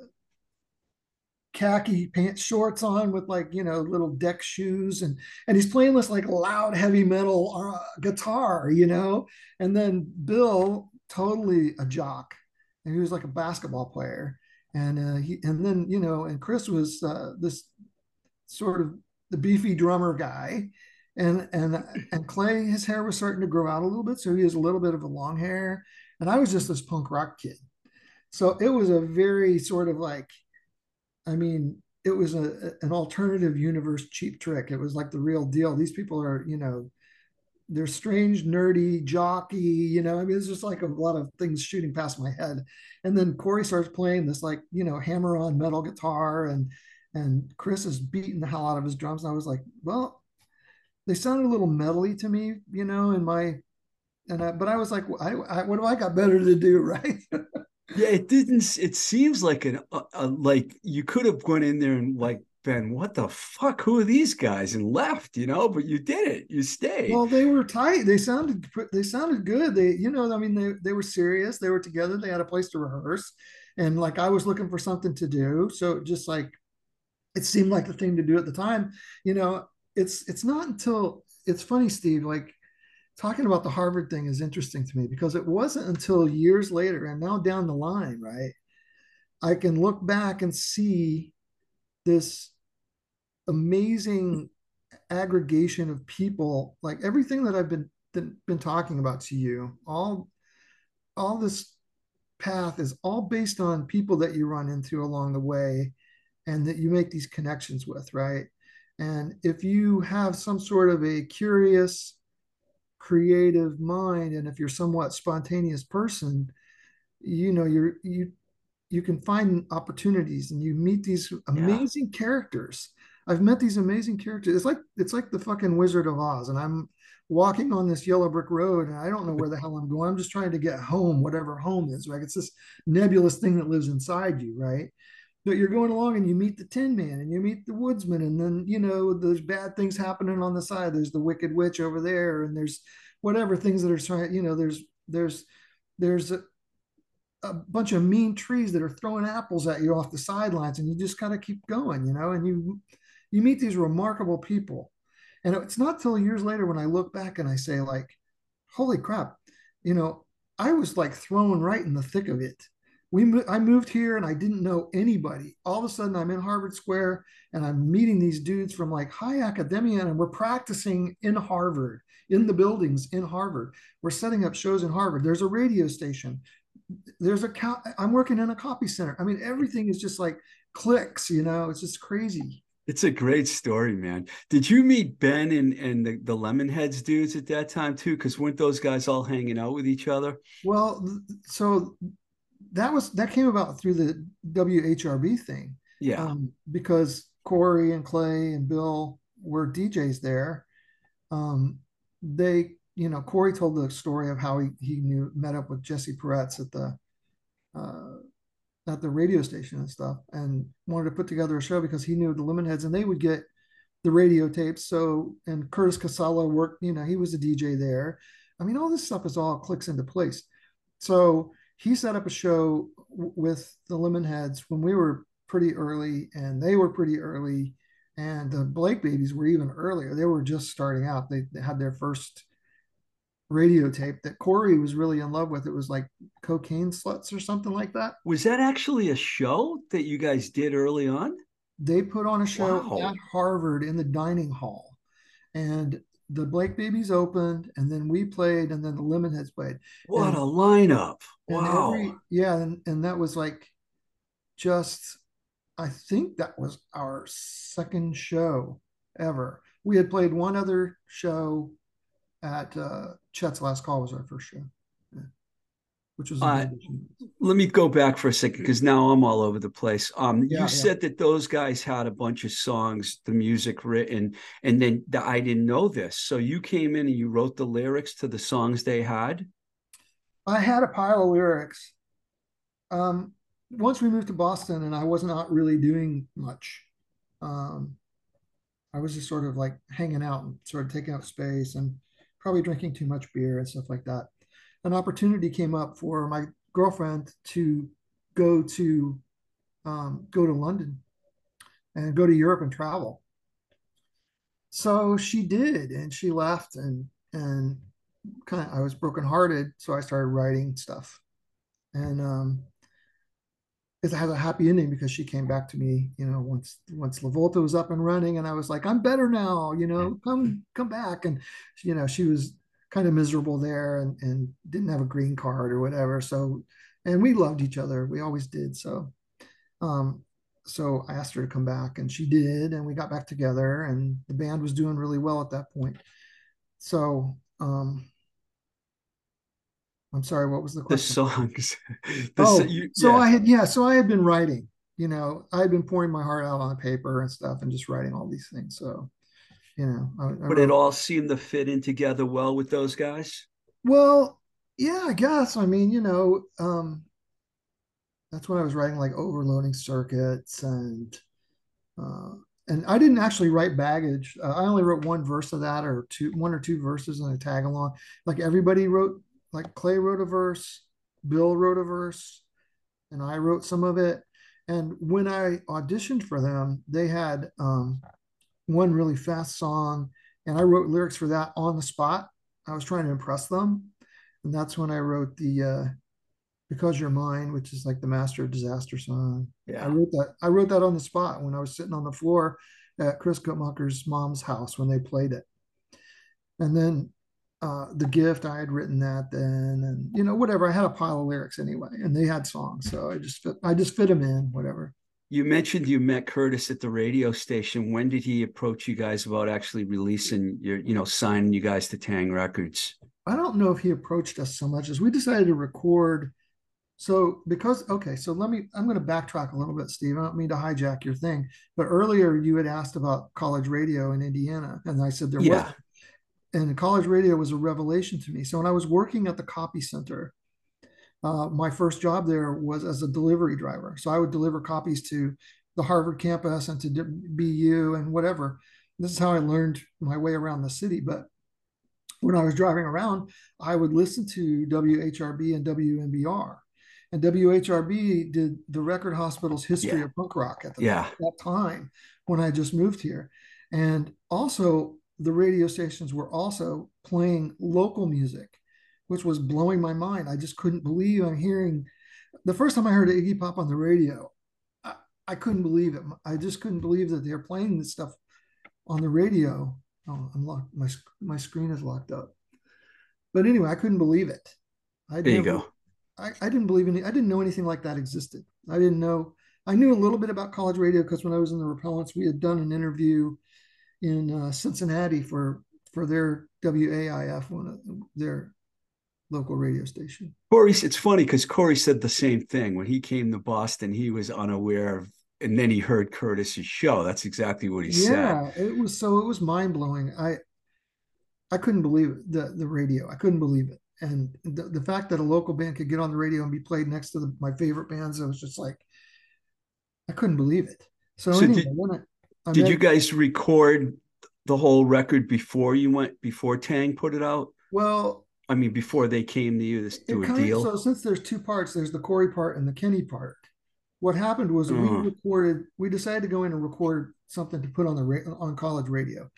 S3: khaki pants shorts on with like you know little deck shoes and and he's playing this like loud heavy metal uh, guitar you know? And then bill totally a jock and he was like a basketball player. And uh, he and then you know and chris was uh, this sort of the beefy drummer guy. And and and clay his hair was starting to grow out a little bit so he has a little bit of a long hair. And i was just this punk rock kid. So it was a very sort of like I mean, it was a an alternative universe cheap trick. It was like the real deal. These people are, you know, they're strange, nerdy, jockey, you know. I mean, it's just like a lot of things shooting past my head. And then Corey starts playing this like, you know, hammer on metal guitar and and Chris is beating the hell out of his drums. And I was like, well, they sounded a little metally to me, you know, in my and I, but I was like, I, I, what do I got better to do, right?
S1: Yeah, it didn't. It seems like an uh, uh, like you could have gone in there and like been, what the fuck? Who are these guys? And left, you know. But you did it. You stayed.
S3: Well, they were tight. They sounded they sounded good. They, you know, I mean, they they were serious. They were together. They had a place to rehearse, and like I was looking for something to do. So just like it seemed like the thing to do at the time. You know, it's it's not until it's funny, Steev. Like talking about the Harvard thing is interesting to me because it wasn't until years later and now down the line, right? I can look back and see this amazing aggregation of people, like everything that I've been been talking about to you, all all this path is all based on people that you run into along the way and that you make these connections with, right? And if you have some sort of a curious creative mind and if you're somewhat spontaneous person you know you're you you can find opportunities and you meet these amazing yeah. characters. I've met these amazing characters. It's like it's like the fucking wizard of oz and i'm walking on this yellow brick road and i don't know where the hell i'm going. I'm just trying to get home whatever home is right? It's this nebulous thing that lives inside you right but you're going along and you meet the tin man and you meet the woodsman and then you know there's bad things happening on the side. There's the wicked witch over there and there's whatever things that are trying you know there's there's there's a, a bunch of mean trees that are throwing apples at you off the sidelines and you just kind of keep going you know and you you meet these remarkable people. And it's not till years later when i look back and i say like holy crap you know i was like thrown right in the thick of it we I moved here and I didn't know anybody. All of a sudden, I'm in Harvard Square and I'm meeting these dudes from like high academia, and we're practicing in Harvard, in the buildings in Harvard. We're setting up shows in Harvard. There's a radio station. There's a I'm working in a copy center. I mean, everything is just like clicks. You know, it's just crazy.
S1: It's a great story, man. Did you meet Ben and, and the, the Lemonheads dudes at that time too? Because weren't those guys all hanging out with each other?
S3: Well, so that was that came about through the WHRB thing.
S1: Yeah. Um,
S3: because Corey and Clay and Bill were DJs there. Um, they, you know, Corey told the story of how he, he knew met up with Jesse Peretz at the uh, at the radio station and stuff, and wanted to put together a show because he knew the Lemonheads, and they would get the radio tapes. So, and Curtis Casella worked, you know, he was a DJ there. I mean, all this stuff is all clicks into place. So he set up a show with the Lemonheads when we were pretty early and they were pretty early and the Blake babies were even earlier. They were just starting out. They, they had their first radio tape that Corey was really in love with. It was like cocaine sluts or something like that.
S1: Was that actually a show that you guys did early on?
S3: They put on a show wow. at Harvard in the dining hall. And the Blake Babies opened, and then we played, and then the Lemonheads played.
S1: What
S3: and,
S1: a lineup! Wow.
S3: Every, yeah, and, and that was like just, I think that was our second show ever. We had played one other show at uh, Chet's Last Call was our first show which was uh,
S1: let me go back for a second because now i'm all over the place. Um yeah, you said that those guys had a bunch of songs the music written and then the, i didn't know this. So you came in and you wrote the lyrics to the songs they had?
S3: I had a pile of lyrics. Um, once we moved to Boston and I was not really doing much, um, I was just sort of like hanging out and sort of taking up space and probably drinking too much beer and stuff like that. An opportunity came up for my girlfriend to go to um, go to London and go to Europe and travel. So she did, and she left, and and kind of I was brokenhearted, so I started writing stuff, and um, it has a happy ending because she came back to me, you know, once once LaVolta was up and running, and I was like, I'm better now, you know, come come back, and you know, she was kind of miserable there and and didn't have a green card or whatever, so and we loved each other, we always did, so um, so I asked her to come back, and she did, and we got back together, and the band was doing really well at that point. So um, I'm sorry, what was the question?
S1: The songs.
S3: The, oh, you, so. I had yeah, so I had been writing. You know, I had been pouring my heart out on paper and stuff, and just writing all these things. So, you know, I, I
S1: but it all seemed to fit in together well with those guys.
S3: Well, yeah, I guess. I mean, you know, um, that's when I was writing like overloading circuits and uh, and I didn't actually write baggage. Uh, I only wrote one verse of that or two, one or two verses and a tag along. Like everybody wrote like Clay wrote a verse, Bill wrote a verse, and I wrote some of it. And when I auditioned for them, they had um, one really fast song, and I wrote lyrics for that on the spot. I was trying to impress them, and that's when I wrote the uh, "Because You're Mine," which is like the Master of Disaster song. Yeah, I wrote that. I wrote that on the spot when I was sitting on the floor at Chris Guttmacher's mom's house when they played it. And then uh, the gift i had written that then and you know whatever i had a pile of lyrics anyway and they had songs so i just fit i just fit them in whatever
S1: you mentioned you met curtis at the radio station. When did he approach you guys about actually releasing your you know signing you guys to Taang records?
S3: I don't know if he approached us so much as we decided to record. So because okay so let me i'm going to backtrack a little bit steev. I don't mean to hijack your thing but earlier you had asked about college radio in indiana and i said there yeah. was and college radio was a revelation to me. So when I was working at the copy center, uh, my first job there was as a delivery driver. So I would deliver copies to the Harvard campus and to BU and whatever. This is how I learned my way around the city. But when I was driving around, I would listen to WHRB and WMBR. And WHRB did the Record Hospital's history yeah. of punk rock at the, yeah. that time when I just moved here. And also, the radio stations were also playing local music, which was blowing my mind. I just couldn't believe I'm hearing. The first time I heard Iggy Pop on the radio, I, I couldn't believe it. I just couldn't believe that they're playing this stuff on the radio. Oh, I'm locked. My my screen is locked up. But anyway, I couldn't believe it.
S1: I there you go.
S3: I, I didn't believe any. I didn't know anything like that existed. I didn't know. I knew a little bit about college radio because when I was in the Repellents, we had done an interview in uh, Cincinnati for for their WAIF, one of their local radio station.
S1: Corey, it's funny because Corey said the same thing when he came to Boston. He was unaware of, and then he heard Curtis's show. That's exactly what he yeah, said.
S3: Yeah, it was so it was mind blowing. I I couldn't believe it. The the radio, I couldn't believe it, and the, the fact that a local band could get on the radio and be played next to the, my favorite bands, I was just like I couldn't believe it. So, so anyway,
S1: did, did you guys record the whole record before you went before Taang put it out?
S3: Well,
S1: I mean, before they came to you to do a deal.
S3: Of, so since there's two parts, there's the Corey part and the Kenny part. What happened was uh-huh. we recorded. We decided to go in and record something to put on the on college radio.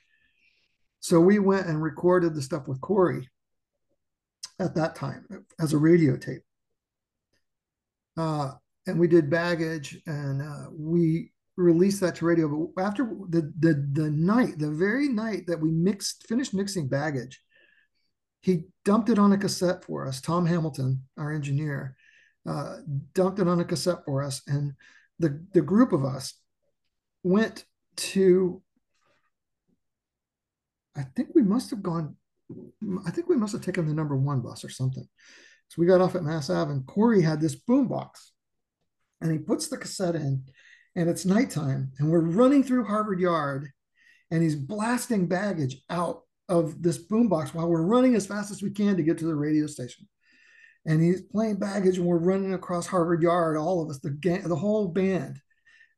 S3: So we went and recorded the stuff with Corey at that time as a radio tape. Uh, and we did baggage and uh, we released that to radio. But after the the the night, the very night that we mixed, finished mixing baggage, he dumped it on a cassette for us. Tom Hamilton, our engineer, uh, dumped it on a cassette for us, and the the group of us went to. I think we must have gone. I think we must have taken the number one bus or something. So we got off at Mass Ave, and Corey had this boom box, and he puts the cassette in and it's nighttime and we're running through Harvard Yard and he's blasting baggage out of this boombox while we're running as fast as we can to get to the radio station. and he's playing baggage, and we're running across Harvard Yard, all of us, the gang, the whole band,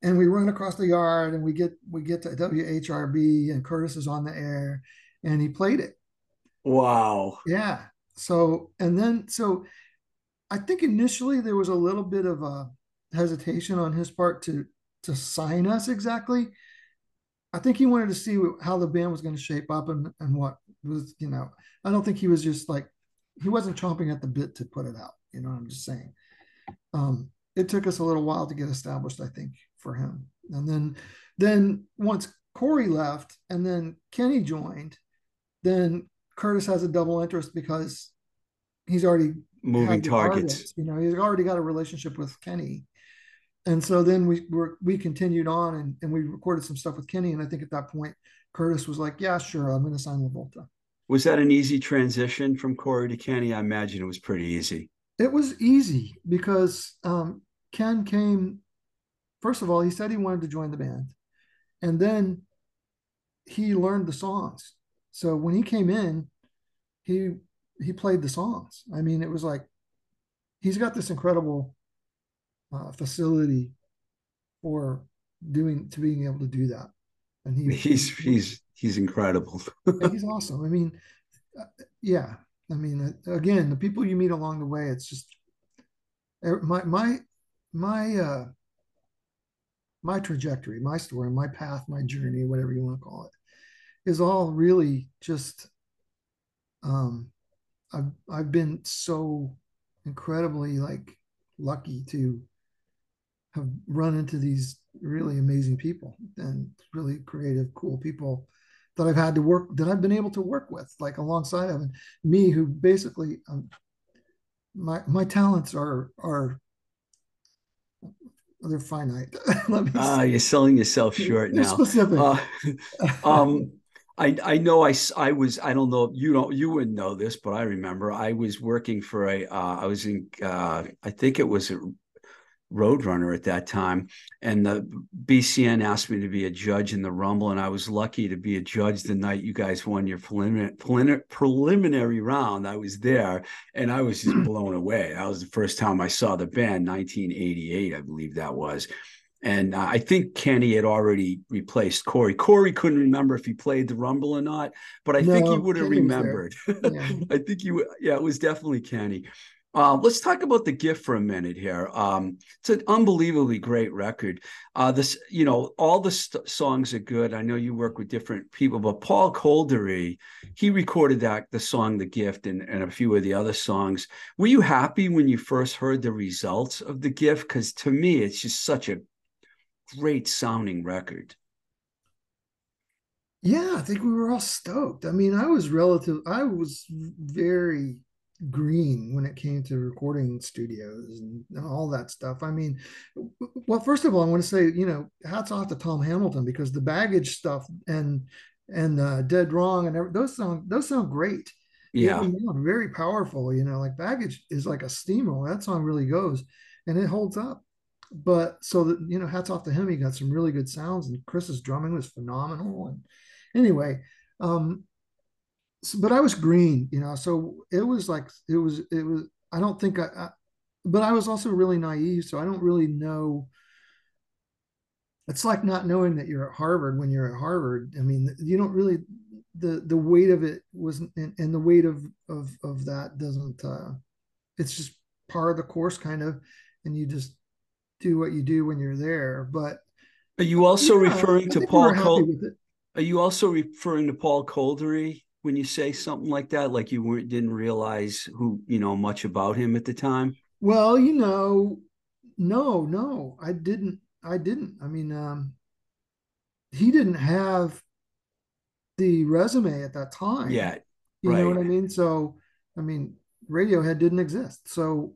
S3: and we run across the yard, and we get we get to WHRB, and Curtis is on the air, and he played it.
S1: Wow.
S3: Yeah. So and then so, I think initially there was a little bit of a hesitation on his part to to sign us exactly. I think he wanted to see how the band was going to shape up and, and what was, you know, I don't think he was just like, he wasn't chomping at the bit to put it out. You know what I'm just saying? Um, it took us a little while to get established, I think, for him. And then, then once Corey left and then Kenny joined, then Curtis has a double interest because he's already
S1: moving targets.
S3: targets. You know, he's already got a relationship with Kenny and so then we were we continued on and, and we recorded some stuff with Kenny. And I think at that point, Curtis was like, "Yeah, sure, I'm going to sign with Volta."
S1: Was that an easy transition from Corey to Kenny? I imagine it was pretty easy.
S3: It was easy because um, Ken came. First of all, he said he wanted to join the band, and then he learned the songs. So when he came in, he he played the songs. I mean, it was like he's got this incredible uh, facility for doing to being able to do that.
S1: And he, he's he's he's incredible.
S3: he's awesome. I mean, uh, yeah. I mean, uh, again, the people you meet along the way, it's just er, my my my uh my trajectory, my story, my path, my journey, whatever you want to call it, is all really just um I've I've been so incredibly like lucky to have run into these really amazing people and really creative, cool people that I've had to work that I've been able to work with, like alongside of me, who basically um, my my talents are are they're finite.
S1: Ah, uh, you're selling yourself short now. Specific. Uh, um, I I know I I was I don't know you don't you wouldn't know this, but I remember I was working for a uh, I was in uh, I think it was Roadrunner at that time, and the BCN asked me to be a judge in the Rumble, and I was lucky to be a judge the night you guys won your preliminary, preliminary round. I was there, and I was just blown away. That was the first time I saw the band, 1988, I believe that was. And uh, I think Kenny had already replaced Corey. Corey couldn't remember if he played the Rumble or not, but I no, think he would have remembered. Yeah. I think he, yeah, it was definitely Kenny. Uh, let's talk about the gift for a minute here. Um, it's an unbelievably great record. Uh, this, you know, all the st- songs are good. I know you work with different people, but Paul Kolderie, he recorded that the song "The Gift" and, and a few of the other songs. Were you happy when you first heard the results of "The Gift"? Because to me, it's just such a great sounding record.
S3: Yeah, I think we were all stoked. I mean, I was relative. I was very green when it came to recording studios and all that stuff. I mean, well, first of all, I want to say, you know, hats off to Tom Hamilton because the baggage stuff and and uh, Dead Wrong and those sound those sound great.
S1: Yeah,
S3: very powerful. You know, like baggage is like a steamroller. That song really goes and it holds up. But so that you know, hats off to him. He got some really good sounds, and Chris's drumming was phenomenal. And anyway, um, but I was green, you know, so it was like it was it was. I don't think I, I, but I was also really naive, so I don't really know. It's like not knowing that you're at Harvard when you're at Harvard. I mean, you don't really the the weight of it wasn't, and, and the weight of of of that doesn't. uh It's just part of the course, kind of, and you just do what you do when you're there. But
S1: are you also yeah, referring to Paul? Col- are you also referring to Paul Kolderie when you say something like that? Like you weren't didn't realize who you know much about him at the time?
S3: Well, you know, no, no, I didn't. I didn't. I mean, um, he didn't have the resume at that time.
S1: Yeah,
S3: you right. know what I mean. So, I mean, Radiohead didn't exist. So,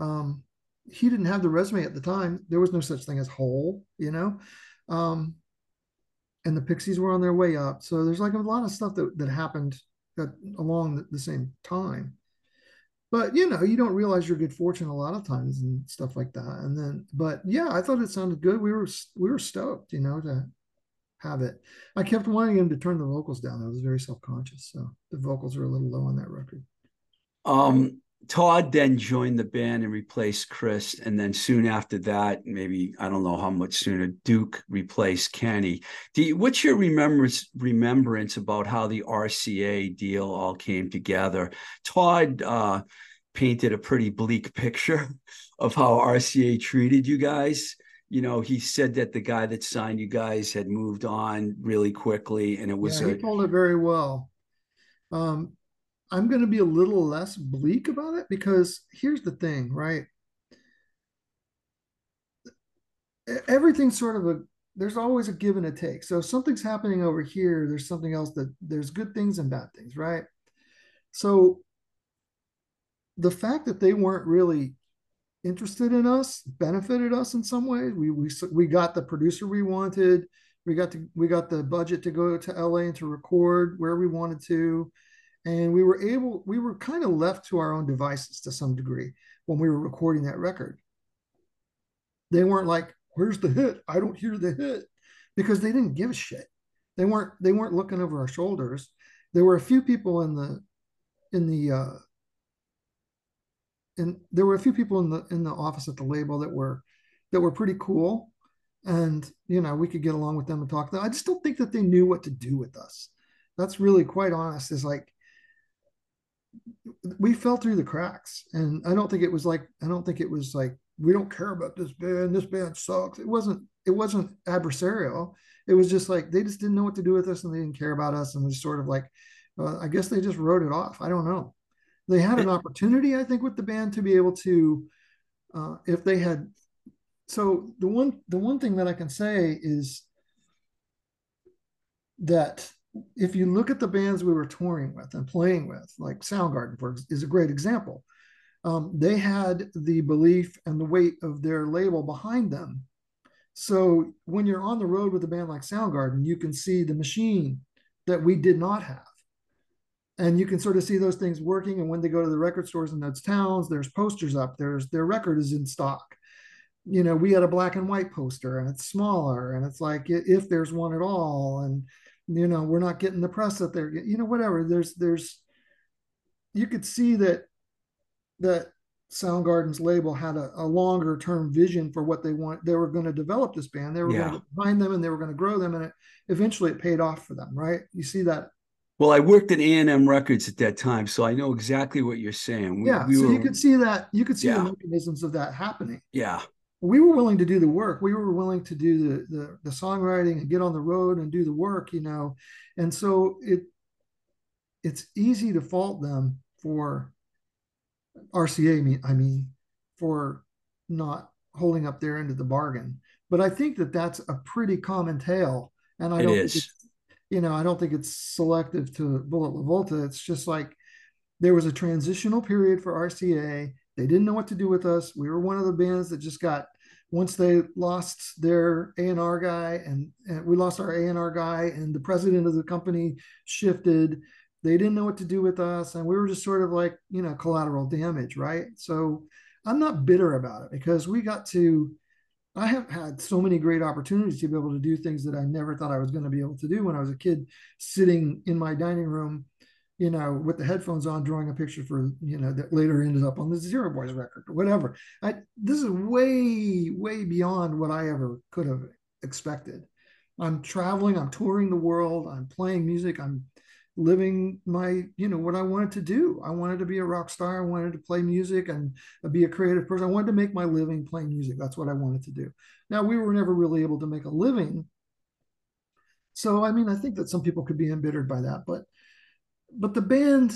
S3: um, he didn't have the resume at the time. There was no such thing as Hole, you know. Um, and the Pixies were on their way up. So there's like a lot of stuff that, that happened that along the, the same time. But you know, you don't realize your good fortune a lot of times and stuff like that. And then, but yeah, I thought it sounded good. We were we were stoked, you know, to have it. I kept wanting him to turn the vocals down. I was very self conscious, so the vocals are a little low on that record.
S1: Um, Todd then joined the band and replaced Chris. And then soon after that, maybe I don't know how much sooner, Duke replaced Kenny. You, what's your remembrance remembrance about how the RCA deal all came together? Todd uh, painted a pretty bleak picture of how RCA treated you guys. You know, he said that the guy that signed you guys had moved on really quickly, and it was.
S3: Yeah, he told it very well. Um, I'm going to be a little less bleak about it because here's the thing, right? Everything's sort of a there's always a give and a take. So if something's happening over here, there's something else that there's good things and bad things, right? So the fact that they weren't really interested in us benefited us in some way. We we we got the producer we wanted. We got to we got the budget to go to LA and to record where we wanted to and we were able we were kind of left to our own devices to some degree when we were recording that record. They weren't like where's the hit i don't hear the hit because they didn't give a shit. They weren't they weren't looking over our shoulders. There were a few people in the in the uh and there were a few people in the in the office at the label that were that were pretty cool. And you know we could get along with them and talk to them. I just don't think that they knew what to do with us. That's really quite honest is like we fell through the cracks. And i don't think it was like i don't think it was like we don't care about this band this band sucks. It wasn't it wasn't adversarial. It was just like they just didn't know what to do with us and they didn't care about us. And was sort of like uh, i guess they just wrote it off. I don't know. They had an opportunity i think with the band to be able to uh, if they had so the one the one thing that i can say is that if you look at the bands we were touring with and playing with, like Soundgarden, for is a great example. Um, they had the belief and the weight of their label behind them. So when you're on the road with a band like Soundgarden, you can see the machine that we did not have. And you can sort of see those things working. And when they go to the record stores in those towns, there's posters up. There's their record is in stock. You know, we had a black and white poster, and it's smaller, and it's like if there's one at all, and you know we're not getting the press that they're you know whatever there's there's you could see that that Soundgarden's label had a, a longer term vision for what they want. They were going to develop this band. They were yeah. going to find them and they were going to grow them. And it, eventually it paid off for them, right? You see that.
S1: Well, I worked at A&M Records at that time, so I know exactly what you're saying.
S3: We, yeah. We so were, you could see that, you could see yeah. the mechanisms of that happening.
S1: Yeah
S3: we were willing to do the work. We were willing to do the, the, the songwriting and get on the road and do the work, you know. And so it it's easy to fault them for RCA. I mean, for not holding up their end of the bargain. But I think that that's a pretty common tale, and I
S1: it
S3: don't
S1: is.
S3: you know I don't think it's selective to Bullet LaVolta. It's just like there was a transitional period for RCA. They didn't know what to do with us. We were one of the bands that just got once they lost their A&R guy and, and we lost our A&R guy and the president of the company shifted, they didn't know what to do with us. And we were just sort of like, you know, collateral damage, right? So I'm not bitter about it because we got to, I have had so many great opportunities to be able to do things that I never thought I was going to be able to do when I was a kid sitting in my dining room you know, with the headphones on, drawing a picture for, you know, that later ended up on the Zero Boys record or whatever. I, this is way, way beyond what I ever could have expected. I'm traveling, I'm touring the world, I'm playing music, I'm living my, you know, what I wanted to do. I wanted to be a rock star. I wanted to play music and be a creative person. I wanted to make my living playing music. That's what I wanted to do. Now, we were never really able to make a living. So, I mean, I think that some people could be embittered by that, but but the band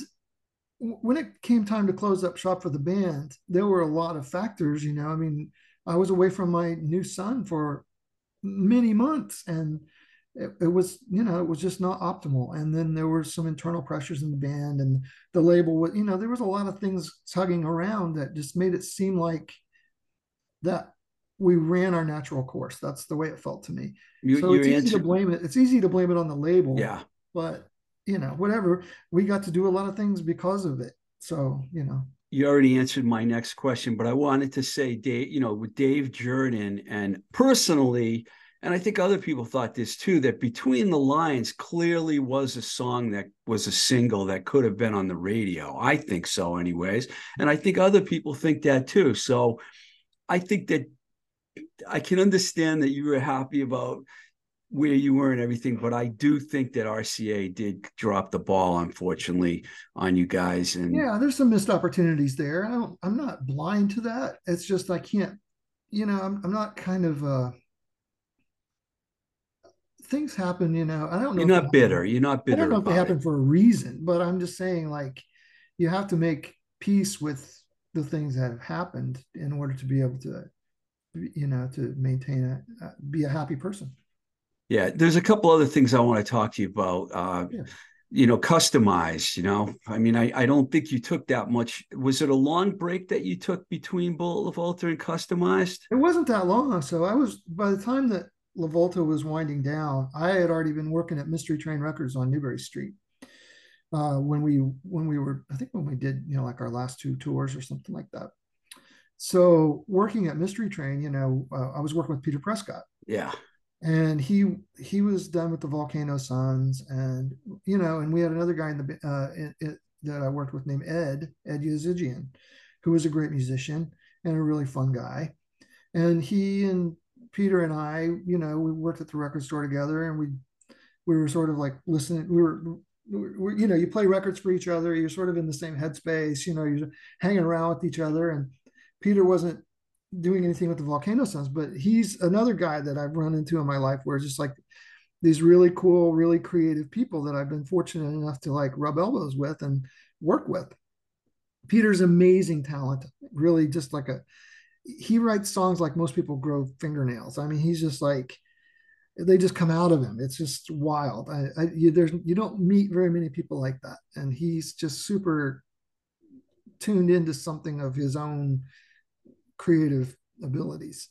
S3: when it came time to close up shop for the band there were a lot of factors you know i mean i was away from my new son for many months and it, it, was you know it was just not optimal. And then there were some internal pressures in the band and the label was you know there was a lot of things tugging around that just made it seem like that we ran our natural course. That's the way it felt to me. You, so it's easy to blame it it's easy to blame it on the label.
S1: Yeah.
S3: But you know, whatever. We got to do a lot of things because of it. So, you know.
S1: You already answered my next question, but I wanted to say, Dave, you know, with Dave Jordan and personally, and I think other people thought this too, that Between the Lines clearly was a song that was a single that could have been on the radio. I think so, anyways. And I think other people think that too. So I think that I can understand that you were happy about where you were and everything, but I do think that RCA did drop the ball, unfortunately, on you guys. And
S3: yeah, there's some missed opportunities there. I don't, I'm not blind to that. It's just I can't, you know, I'm, I'm not kind of uh things happen, you know. I don't know.
S1: You're not bitter. You're not bitter.
S3: I don't know if they happen it. for a reason, but I'm just saying, like, you have to make peace with the things that have happened in order to be able to, you know, to maintain a, be a happy person.
S1: Yeah, there's a couple other things I want to talk to you about. Uh, yeah. You know, Kustomized. You know, I mean, I, I don't think you took that much. Was it a long break that you took between Bullet LaVolta and Kustomized?
S3: It wasn't that long. So I was by the time that LaVolta was winding down, I had already been working at Mystery Train Records on Newbury Street. Uh, when we when we were, I think when we did, you know, like our last two tours or something like that. So working at Mystery Train, you know, uh, I was working with Peter Prescott.
S1: Yeah.
S3: And he he was done with the Volcano Sons, and you know, and we had another guy in the uh, in, in, that I worked with named Ed Ed Yazigian, who was a great musician and a really fun guy. And he and Peter and I, you know, we worked at the record store together, and we we were sort of like listening. We were, we were, you know, you play records for each other. You're sort of in the same headspace. You know, you're hanging around with each other. And Peter wasn't doing anything with the Volcano Sons, but he's another guy that I've run into in my life where it's just like these really cool, really creative people that I've been fortunate enough to like rub elbows with and work with. Peter's amazing talent, really just like a he writes songs like most people grow fingernails. I mean, he's just like they just come out of him. It's just wild. I, I you, there's you don't meet very many people like that, and he's just super tuned into something of his own creative abilities.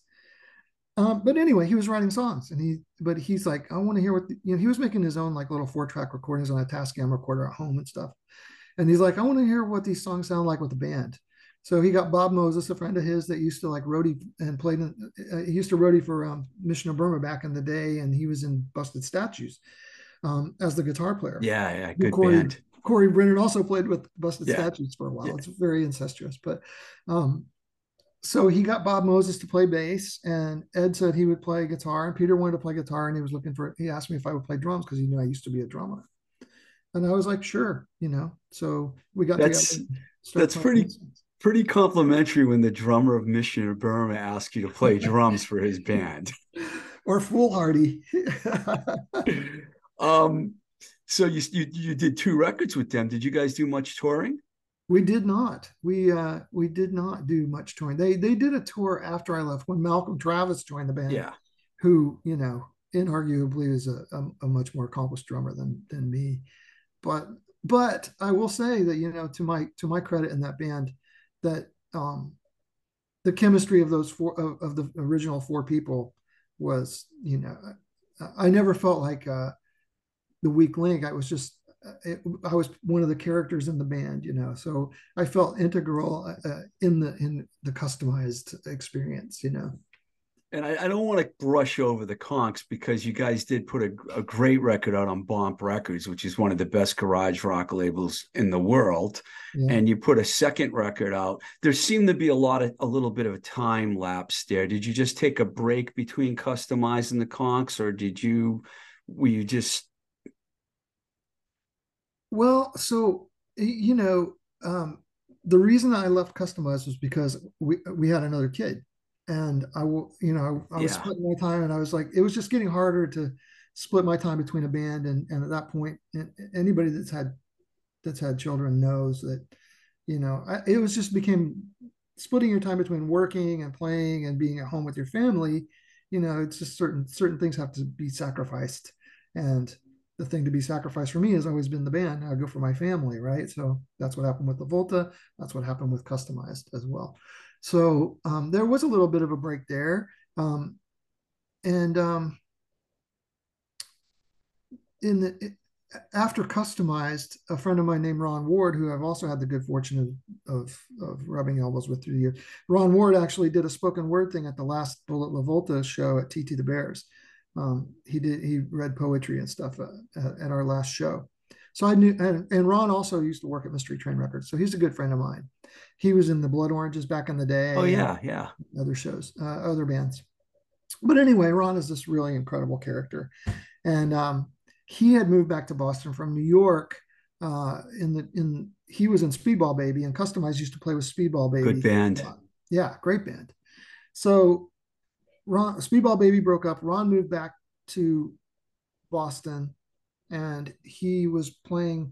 S3: Um, but anyway, he was writing songs, and he but he's like, I want to hear what the, you know. He was making his own like little four track recordings on a Tascam recorder at home and stuff, and he's like, I want to hear what these songs sound like with the band. So he got Bob Moses, a friend of his that used to like roadie and played. In, uh, he used to roadie for um, Mission of Burma back in the day, and he was in Busted Statues um, as the guitar player.
S1: Yeah, yeah, good
S3: Corey,
S1: band.
S3: Corey Brennan also played with Busted yeah. Statues for a while. Yeah. It's very incestuous, but um, so he got Bob Moses to play bass, and Ed said he would play guitar, and Peter wanted to play guitar, and he was looking for. He asked me if I would play drums because he knew I used to be a drummer, and I was like, sure, you know. So we got
S1: that's,
S3: together.
S1: That's pretty pretty complimentary when the drummer of Mission of Burma asks you to play drums for his band.
S3: Or foolhardy.
S1: um, so you, you you did two records with them. Did you guys do much touring?
S3: We did not. We uh we did not do much touring. They they did a tour after I left when Malcolm Travis joined the band.
S1: Yeah.
S3: Who, you know, inarguably is a, a, a much more accomplished drummer than than me. But but I will say that, you know, to my to my credit in that band, that um, the chemistry of those four of, of, the original four people was you know I, I never felt like uh, the weak link. I was just it, I was one of the characters in the band, you know. So I felt integral uh, in the in the Kustomized experience, you know
S1: and I, I, don't want to brush over the Konks because you guys did put a, a, great record out on Bomp Records, which is one of the best garage rock labels in the world. Yeah. And you put a second record out. There seemed to be a lot of a little bit of a time lapse there. Did you just take a break between customizing the conks, or did you were you just
S3: well, so you know, um, the reason I left Kustomized was because we we had another kid and I will, you know, I, I was yeah. splitting my time, and I was like, it was just getting harder to split my time between a band and and at that point, anybody that's had that's had children knows that, you know, I, it was just became splitting your time between working and playing and being at home with your family. You know, it's just certain certain things have to be sacrificed, and the thing to be sacrificed for me has always been the band. I go for my family, right? So that's what happened with the Volta. That's what happened with Kustomized as well. So um, there was a little bit of a break there. Um, and um, in the after Kustomized, a friend of mine named Ron Ward, who I've also had the good fortune of, of, of rubbing elbows with through the years, Ron Ward actually did a spoken word thing at the last Bullet LaVolta show at TT the Bears. Um, he did he read poetry and stuff uh, at, at, our last show. So I knew, and, and Ron also used to work at Mystery Train Records, so he's a good friend of mine. He was in the Blood Oranges back in the day.
S1: Oh yeah, yeah.
S3: Other shows, uh, other bands. But anyway, Ron is this really incredible character, and um, he had moved back to Boston from New York. Uh, in the in he was in Speedball Baby, and Kustomized used to play with Speedball Baby.
S1: Good band.
S3: Yeah, great band. So Ron Speedball Baby broke up. Ron moved back to Boston and he was playing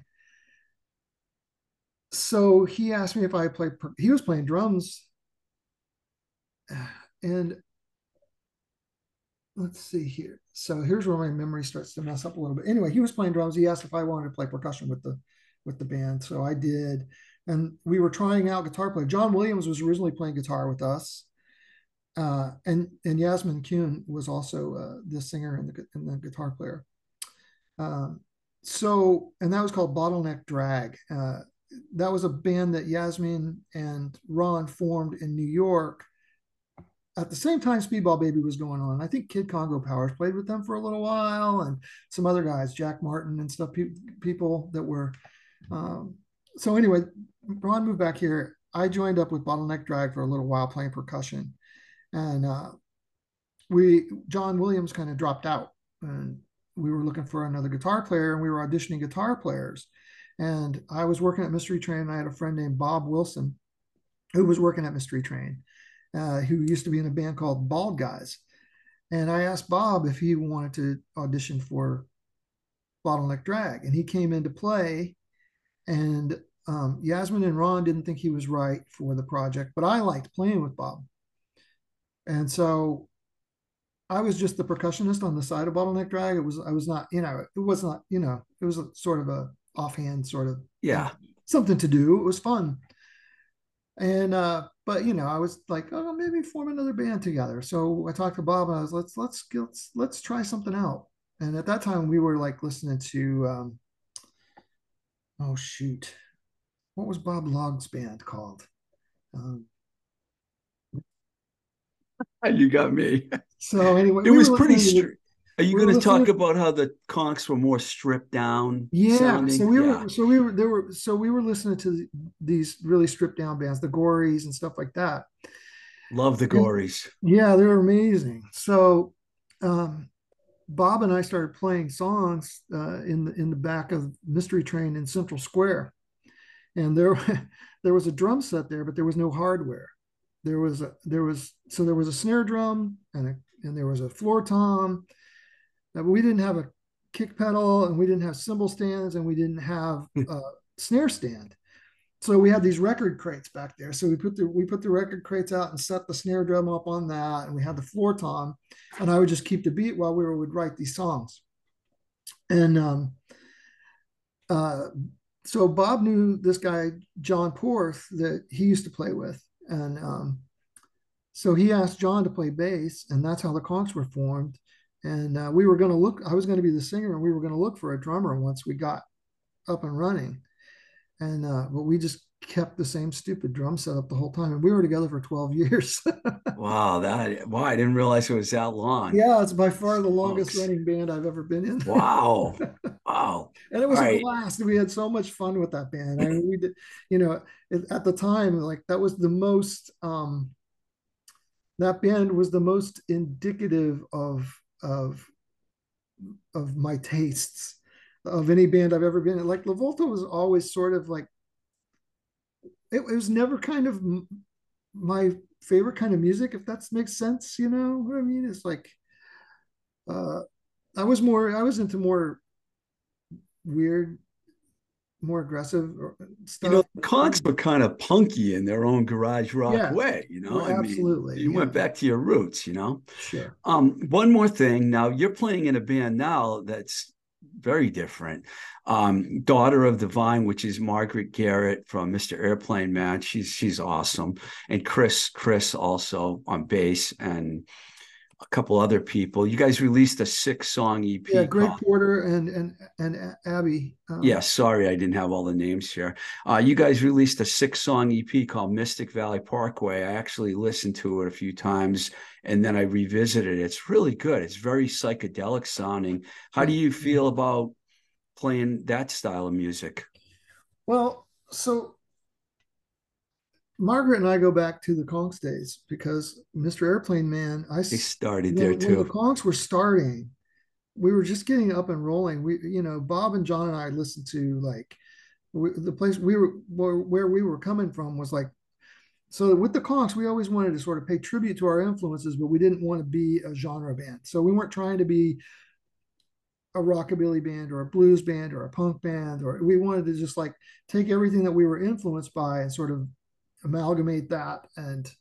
S3: so he asked me if I played he was playing drums and let's see here. So here's where my memory starts to mess up a little bit. Anyway, he was playing drums. He asked if I wanted to play percussion with the with the band. So I did. And we were trying out guitar play. John Williams was originally playing guitar with us uh, and and Yasmin Kuhn was also uh, the singer and the, and the guitar player. Um, so and that was called Bottleneck Drag. Uh, that was a band that Yasmin and Ron formed in New York. At the same time, Speedball Baby was going on. I think Kid Congo Powers played with them for a little while, and some other guys, Jack Martin and stuff, pe- people that were. Um, so anyway, Ron moved back here. I joined up with Bottleneck Drag for a little while playing percussion and uh, we John Williams kind of dropped out, and we were looking for another guitar player, and we were auditioning guitar players. And I was working at Mystery Train, and I had a friend named Bob Wilson, who was working at Mystery Train, uh, who used to be in a band called Bald Guys. And I asked Bob if he wanted to audition for Bottleneck Drag, and he came into play. And um, Yasmin and Ron didn't think he was right for the project, but I liked playing with Bob. And so I was just the percussionist on the side of bottleneck drag. It was I was not, you know, it was not, you know, it was a, sort of a offhand sort of
S1: yeah
S3: something to do. It was fun. And uh, but you know, I was like, oh, maybe form another band together. So I talked to Bob and I was let's let's let's let's try something out. And at that time we were like listening to um, oh shoot, what was Bob Log's band called? Um,
S1: you got me.
S3: So anyway,
S1: it we was pretty. strict. Are you going to talk about how the Konks were more stripped down?
S3: Yeah. Sounding? So we yeah. were. So we were. There were. So we were listening to these really stripped down bands, the Gories and stuff like that.
S1: Love the Gories.
S3: And, yeah, they were amazing. So, um, Bob and I started playing songs uh, in the in the back of Mystery Train in Central Square, and there there was a drum set there, but there was no hardware there was a, there was so there was a snare drum and a, and there was a floor tom. But we didn't have a kick pedal and we didn't have cymbal stands and we didn't have a snare stand. So we had these record crates back there. So we put the we put the record crates out and set the snare drum up on that and we had the floor tom. And i would just keep the beat while we would write these songs. And um uh so bob knew this guy john porth that he used to play with and um, so he asked John to play bass, and that's how the Konks were formed. And uh, we were going to look, I was going to be the singer, and we were going to look for a drummer once we got up and running. And, uh, but we just kept the same stupid drum setup the whole time. And we were together for 12 years.
S1: wow. That, wow. I didn't realize it was that long.
S3: Yeah. It's by far the longest running band I've ever been in.
S1: wow. Wow.
S3: and it was All a right. blast. We had so much fun with that band. I mean, we did, you know, at the time, like that was the most, um, that band was the most indicative of, of, of my tastes of any band I've ever been in. Like LaVolta was always sort of like it, it was never kind of my favorite kind of music, if that makes sense. You know what I mean? It's like uh, I was more, I was into more weird, more aggressive stuff.
S1: You know, the Konks were kind of punky in their own garage rock yeah, way. You know,
S3: I absolutely.
S1: Mean, you yeah. went back to your roots. You know.
S3: Sure.
S1: Um, one more thing. Now you're playing in a band now that's very different. Um, daughter of the Vine, which is Margaret Garrett from Mr. Airplane Man. She's she's awesome, and Chris Chris also on bass and a couple other people. You guys released a six song EP.
S3: Yeah, Greg called, Porter and and and Abby.
S1: Um, yeah, sorry I didn't have all the names here. Uh, you guys released a six song EP called Mystic Valley Parkway. I actually listened to it a few times, and then I revisited it. It's really good. It's very psychedelic sounding. How do you feel about playing that style of music?
S3: Well, so Margaret and I go back to the Konks days because Mr. Airplane Man, I
S1: they started
S3: when,
S1: there too.
S3: When the Conks were starting, we were just getting up and rolling. We, you know, Bob and John and I listened to like we, the place we were where, where we were coming from was like so with the Konks we always wanted to sort of pay tribute to our influences but we didn't want to be a genre band so we weren't trying to be a rockabilly band or a blues band or a punk band or we wanted to just like take everything that we were influenced by and sort of amalgamate that and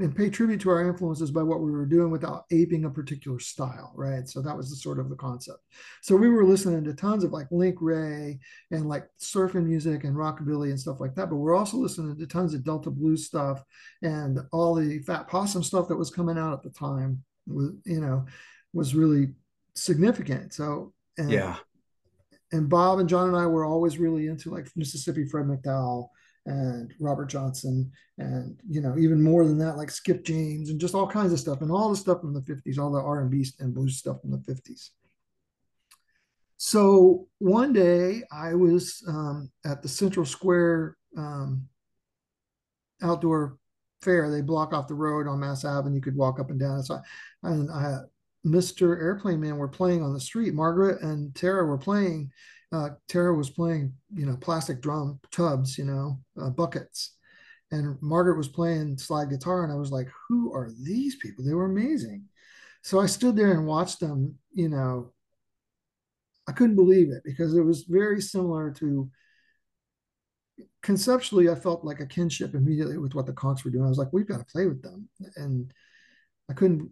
S3: and pay tribute to our influences by what we were doing without aping a particular style, right? So that was the sort of the concept. So we were listening to tons of like Link Wray and like surfing music and rockabilly and stuff like that. But we're also listening to tons of Delta blues stuff and all the Fat Possum stuff that was coming out at the time was, you know, was really significant. So and,
S1: yeah.
S3: And Bob and John and I were always really into like Mississippi Fred McDowell and Robert Johnson, and you know even more than that, like Skip James and just all kinds of stuff, and all the stuff from the '50s, all the R&B and blues stuff from the '50s. So one day I was um, at the Central Square um, outdoor fair. They block off the road on Mass Ave, and you could walk up and down. So, I, and I, Mr. Airplane Man were playing on the street. Margaret and Tara were playing uh, Tara was playing, you know, plastic drum tubs, you know, uh, buckets. And Margaret was playing slide guitar. And I was like, who are these people? They were amazing. So I stood there and watched them, you know, I couldn't believe it because it was very similar to conceptually, I felt like a kinship immediately with what the Konks were doing. I was like, we've got to play with them. And I couldn't,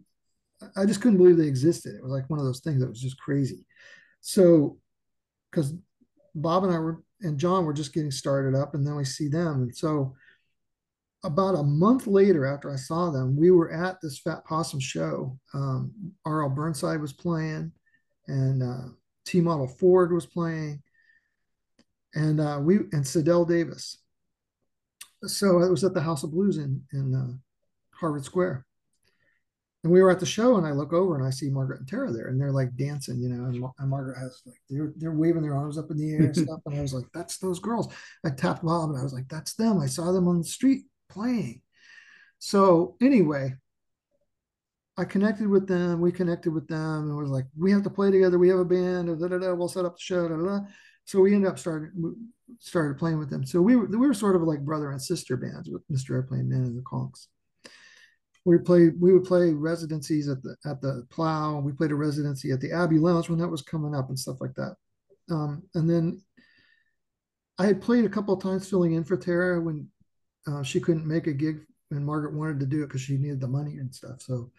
S3: I just couldn't believe they existed. It was like one of those things that was just crazy. So because Bob and I were and John were just getting started up, and then we see them. And so about a month later, after I saw them, we were at this Fat Possum show. Um, R.L. Burnside was playing, and uh, T Model Ford was playing, and uh, we and CeDell Davis. So it was at the House of Blues in in uh, Harvard Square and we were at the show and I look over and I see Margaret and Tara there and they're like dancing, you know, and, and Margaret has like, they're, they're waving their arms up in the air and stuff. And I was like, that's those girls. I tapped Bob and I was like, that's them. I saw them on the street playing. So anyway, I connected with them. We connected with them and was like, we have to play together. We have a band. Da, da, da, we'll set up the show. Da, da, da. So we ended up started started playing with them. So we were we were sort of like brother and sister bands with Mr. Airplane Man and the Konks we played we would play residencies at the at the plow we played a residency at the abbey lounge when that was coming up and stuff like that. Um, and then i had played a couple of times filling in for tara when uh, she couldn't make a gig and margaret wanted to do it because she needed the money and stuff. So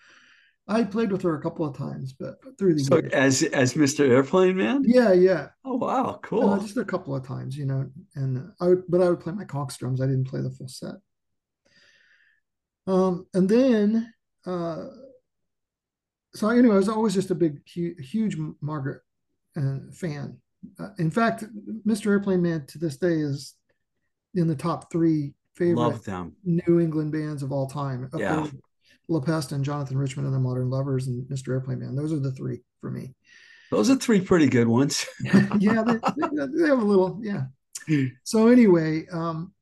S3: i played with her a couple of times but through the
S1: so years. as as mr airplane man?
S3: Yeah yeah.
S1: Oh wow cool. uh,
S3: just a couple of times you know and i would but i would play my Konks drums i didn't play the full set um, and then, uh, so anyway, I was always just a big, huge, Margaret uh, fan. Uh, in fact, Mr. Airplane Man to this day is in the top three favorite New England bands of all time.
S1: Yeah.
S3: La Peste and Jonathan Richman and the Modern Lovers and Mr. Airplane Man. Those are the three for me.
S1: Those are three pretty good ones.
S3: yeah, they, they, they, have a little, yeah. So anyway, um,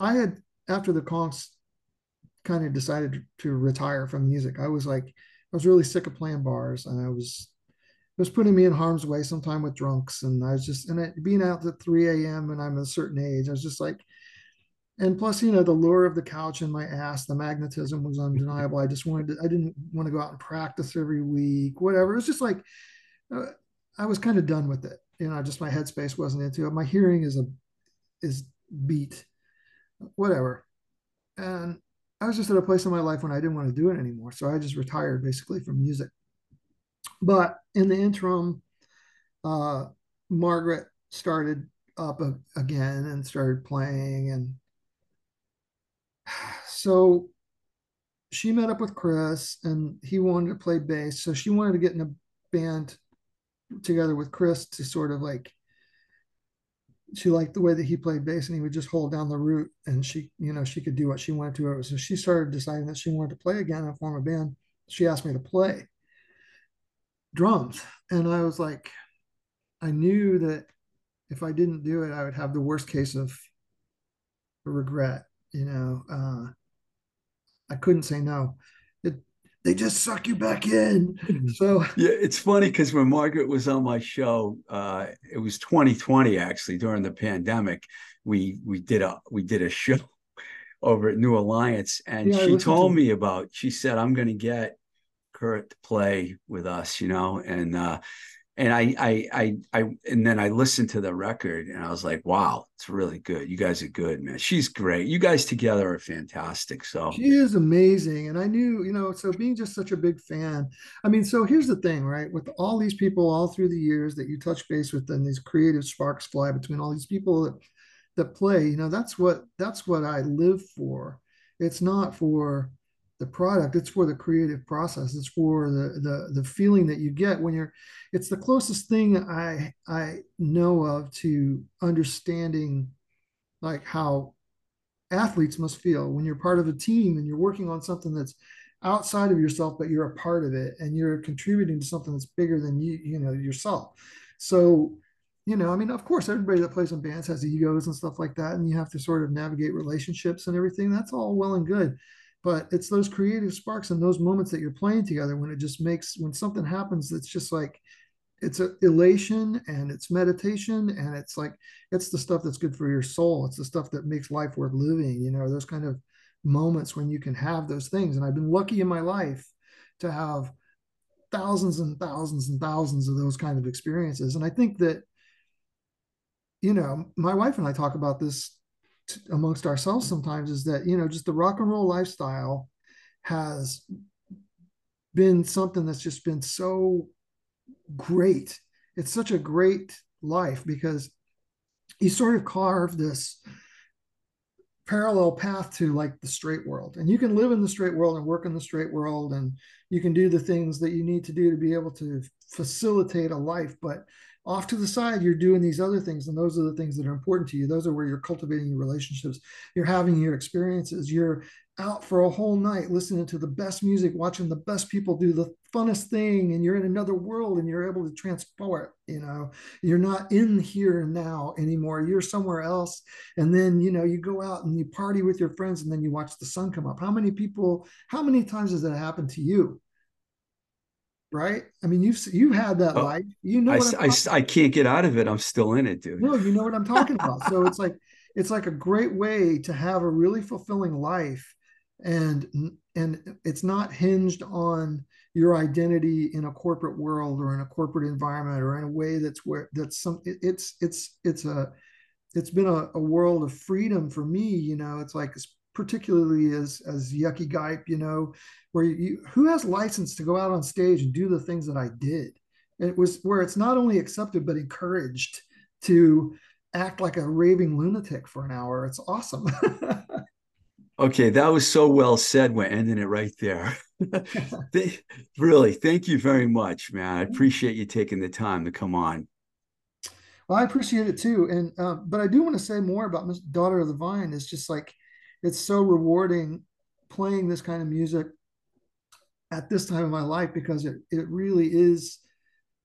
S3: I had after the Konks kind of decided to retire from music. I was like, I was really sick of playing bars, and I was it was putting me in harm's way sometime with drunks, and I was just and it, being out at 3 a.m. and I'm a certain age, I was just like, and plus, you know, the lure of the couch in my ass, the magnetism was undeniable. I just wanted to, I didn't want to go out and practice every week, whatever. It was just like, uh, I was kind of done with it. You know, just my headspace wasn't into it. My hearing is a, is beat, whatever. And I was just at a place in my life when I didn't want to do it anymore. So I just retired basically from music. But in the interim, uh, Margaret started up a, again and started playing. And so she met up with Chris and he wanted to play bass. So she wanted to get in a band together with Chris to sort of like she liked the way that he played bass and he would just hold down the root and she you know she could do what she wanted to so she started deciding that she wanted to play again and form a band she asked me to play drums. And I was like, I knew that if I didn't do it, I would have the worst case of regret. You know, uh, I couldn't say no. They just suck you back in. So
S1: yeah, it's funny because when Margaret was on my show, uh, it was 2020 actually during the pandemic. We we did a we did a show over at New Alliance, and yeah, she told to me about. She said, "I'm going to get Kurt to play with us," you know, and uh, and I, I, I, I, and then I listened to the record and I was like, wow, it's really good. You guys are good, man. She's great. You guys together are fantastic. So
S3: she is amazing. And I knew, you know, so being just such a big fan. I mean, so here's the thing, right? With all these people all through the years that you touch base with and these creative sparks fly between all these people that, that play, you know, that's what, that's what I live for. It's not for, the product it's for the creative process it's for the the the feeling that you get when you're it's the closest thing i i know of to understanding like how athletes must feel when you're part of a team and you're working on something that's outside of yourself but you're a part of it and you're contributing to something that's bigger than you you know yourself. So you know i mean of course everybody that plays in bands has egos and stuff like that and you have to sort of navigate relationships and everything. That's all well and good but it's those creative sparks and those moments that you're playing together when it just makes when something happens that's just like it's a elation and it's meditation and it's like it's the stuff that's good for your soul. It's the stuff that makes life worth living you know those kind of moments when you can have those things. And i've been lucky in my life to have thousands and thousands and thousands of those kind of experiences. And i think that you know my wife and i talk about this amongst ourselves sometimes is that you know just the rock and roll lifestyle has been something that's just been so great. It's such a great life because he sort of carved this parallel path to like the straight world. And you can live in the straight world and work in the straight world and you can do the things that you need to do to be able to facilitate a life but off to the side you're doing these other things and those are the things that are important to you. Those are where you're cultivating your relationships. You're having your experiences. You're out for a whole night listening to the best music watching the best people do the funnest thing and you're in another world and you're able to transport you know? You're not in here and now anymore. You're somewhere else and then you know you go out and you party with your friends and then you watch the sun come up. How many people how many times has that happened to you right? I mean, you've you've had that oh, life. You know,
S1: I, I, I, can't get out of it. I'm still in it, dude.
S3: No, you know what I'm talking about. so it's like it's like a great way to have a really fulfilling life, and and it's not hinged on your identity in a corporate world or in a corporate environment or in a way that's where that's some it, it's it's it's a it's been a, a world of freedom for me you know it's like particularly as as Yukki Gipe you know where you who has license to go out on stage and do the things that i did? It was where it's not only accepted but encouraged to act like a raving lunatic for an hour. It's awesome.
S1: Okay that was so well said. We're ending it right there. Really thank you very much man. I appreciate you taking the time to come on.
S3: Well i appreciate it too. And uh, but i do want to say more about miss daughter of the vine. It's just like it's so rewarding playing this kind of music at this time of my life because it it really is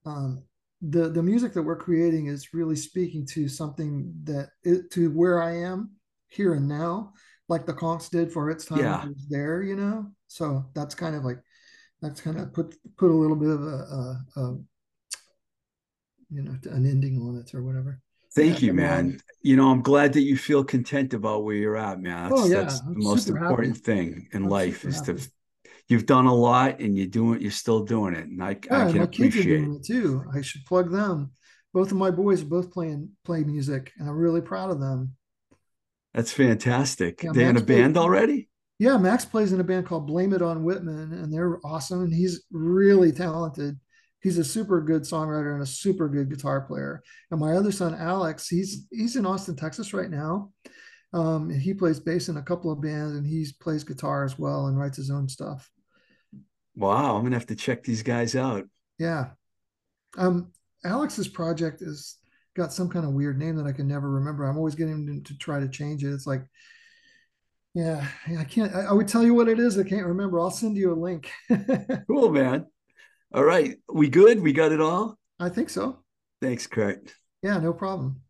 S3: um, the the music that we're creating is really speaking to something that it, to where I am here and now, like the Konks did for its time yeah. there, you know. So that's kind of like that's kind of put put a little bit of a, a, a you know an ending on it or whatever.
S1: Thank yeah, you, man. You know, I'm glad that you feel content about where you're at, man. That's, oh, yeah. that's the most important happy. thing in I'm life is happy. to you've done a lot and you're doing you're still doing it. And I, yeah, I can appreciate it
S3: too. I should plug them. Both of my boys are both playing play music and I'm really proud of them.
S1: That's fantastic. Yeah, They're Max in a band plays, already?
S3: Yeah, Max plays in a band called Blame It on Whitman, and they're awesome. And he's really talented he's a super good songwriter and a super good guitar player. And my other son, Alex, he's he's in Austin, Texas right now. Um, he plays bass in a couple of bands and he plays guitar as well and writes his own stuff.
S1: Wow, I'm gonna have to check these guys out.
S3: Yeah. Um, Alex's project is got some kind of weird name that I can never remember. I'm always getting to, to try to change it. It's like Yeah, I can't. I, I, would tell you what it is. I can't remember. I'll send you a link.
S1: cool, man. All right, we good? We got it all.
S3: I think so.
S1: Thanks, Kurt.
S3: Yeah, no problem.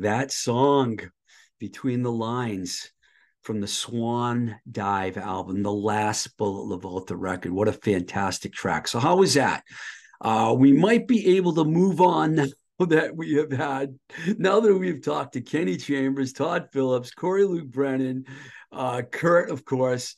S1: That song between the lines from the Swan Dive album, the last Bullet LaVolta record. What a fantastic track. So, how was that? Uh, we might be able to move on now that we have had, now that we've talked to Kenny Chambers, Todd Phillips, Corey Loog Brennan, Uh, Kurt, of course,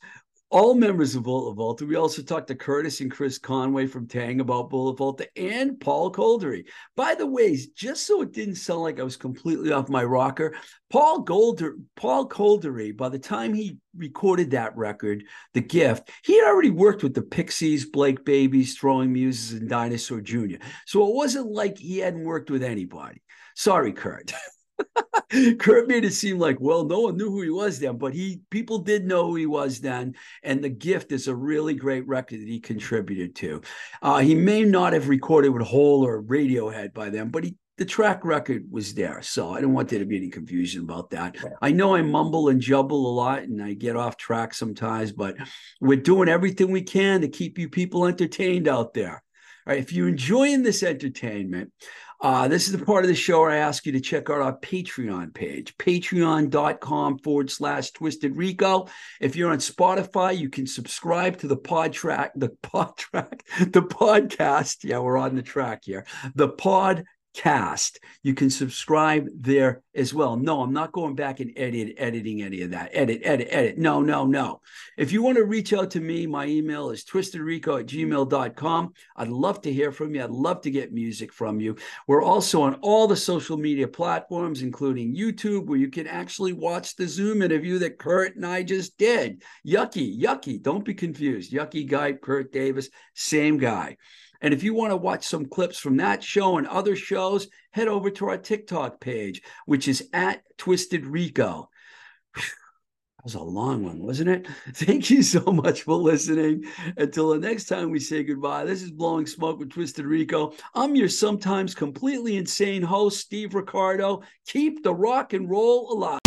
S1: all members of Bullet Volta. We also talked to Curtis and Chris Conway from Taang about Bullet Volta and Paul Kolderie. By the way, just so it didn't sound like I was completely off my rocker, Paul Golder, Paul Kolderie, by the time he recorded that record, The Gift, he had already worked with the Pixies, Blake Babies, Throwing Muses, and Dinosaur Jr. So it wasn't like he hadn't worked with anybody. Sorry, Kurt. Kurt made it seem like, well, no one knew who he was then, but he people did know who he was then. And the gift is a really great record that he contributed to. Uh, he may not have recorded with Hole or Radiohead by then, but he the track record was there. So I don't want there to be any confusion about that. I know I mumble and jumble a lot and I get off track sometimes, but we're doing everything we can to keep you people entertained out there. All right, if you're enjoying this entertainment, uh, this is the part of the show where I ask you to check out our Patreon page, patreon.com forward slash twisted rico. If you're on Spotify, you can subscribe to the pod track, the pod track, the podcast. Yeah, we're on the track here. The pod cast. You can subscribe there as well. No, I'm not going back and edit, editing any of that. Edit, edit, edit. No, no, no. If you want to reach out to me, my email is twistedrico at gmail.com. I'd love to hear from you. I'd love to get music from you. We're also on all the social media platforms, including YouTube, where you can actually watch the Zoom interview that Kurt and I just did. Yukki, Yukki. Don't be confused. Yukki guy, Kurt Davis, same guy. And if you want to watch some clips from that show and other shows, head over to our TikTok page, which is at Twisted Rico. That was a long one, wasn't it? Thank you so much for listening. Until the next time we say goodbye, this is Blowing Smoke with Twisted Rico. I'm your sometimes completely insane host, Steev Riccardo. Keep the rock and roll alive.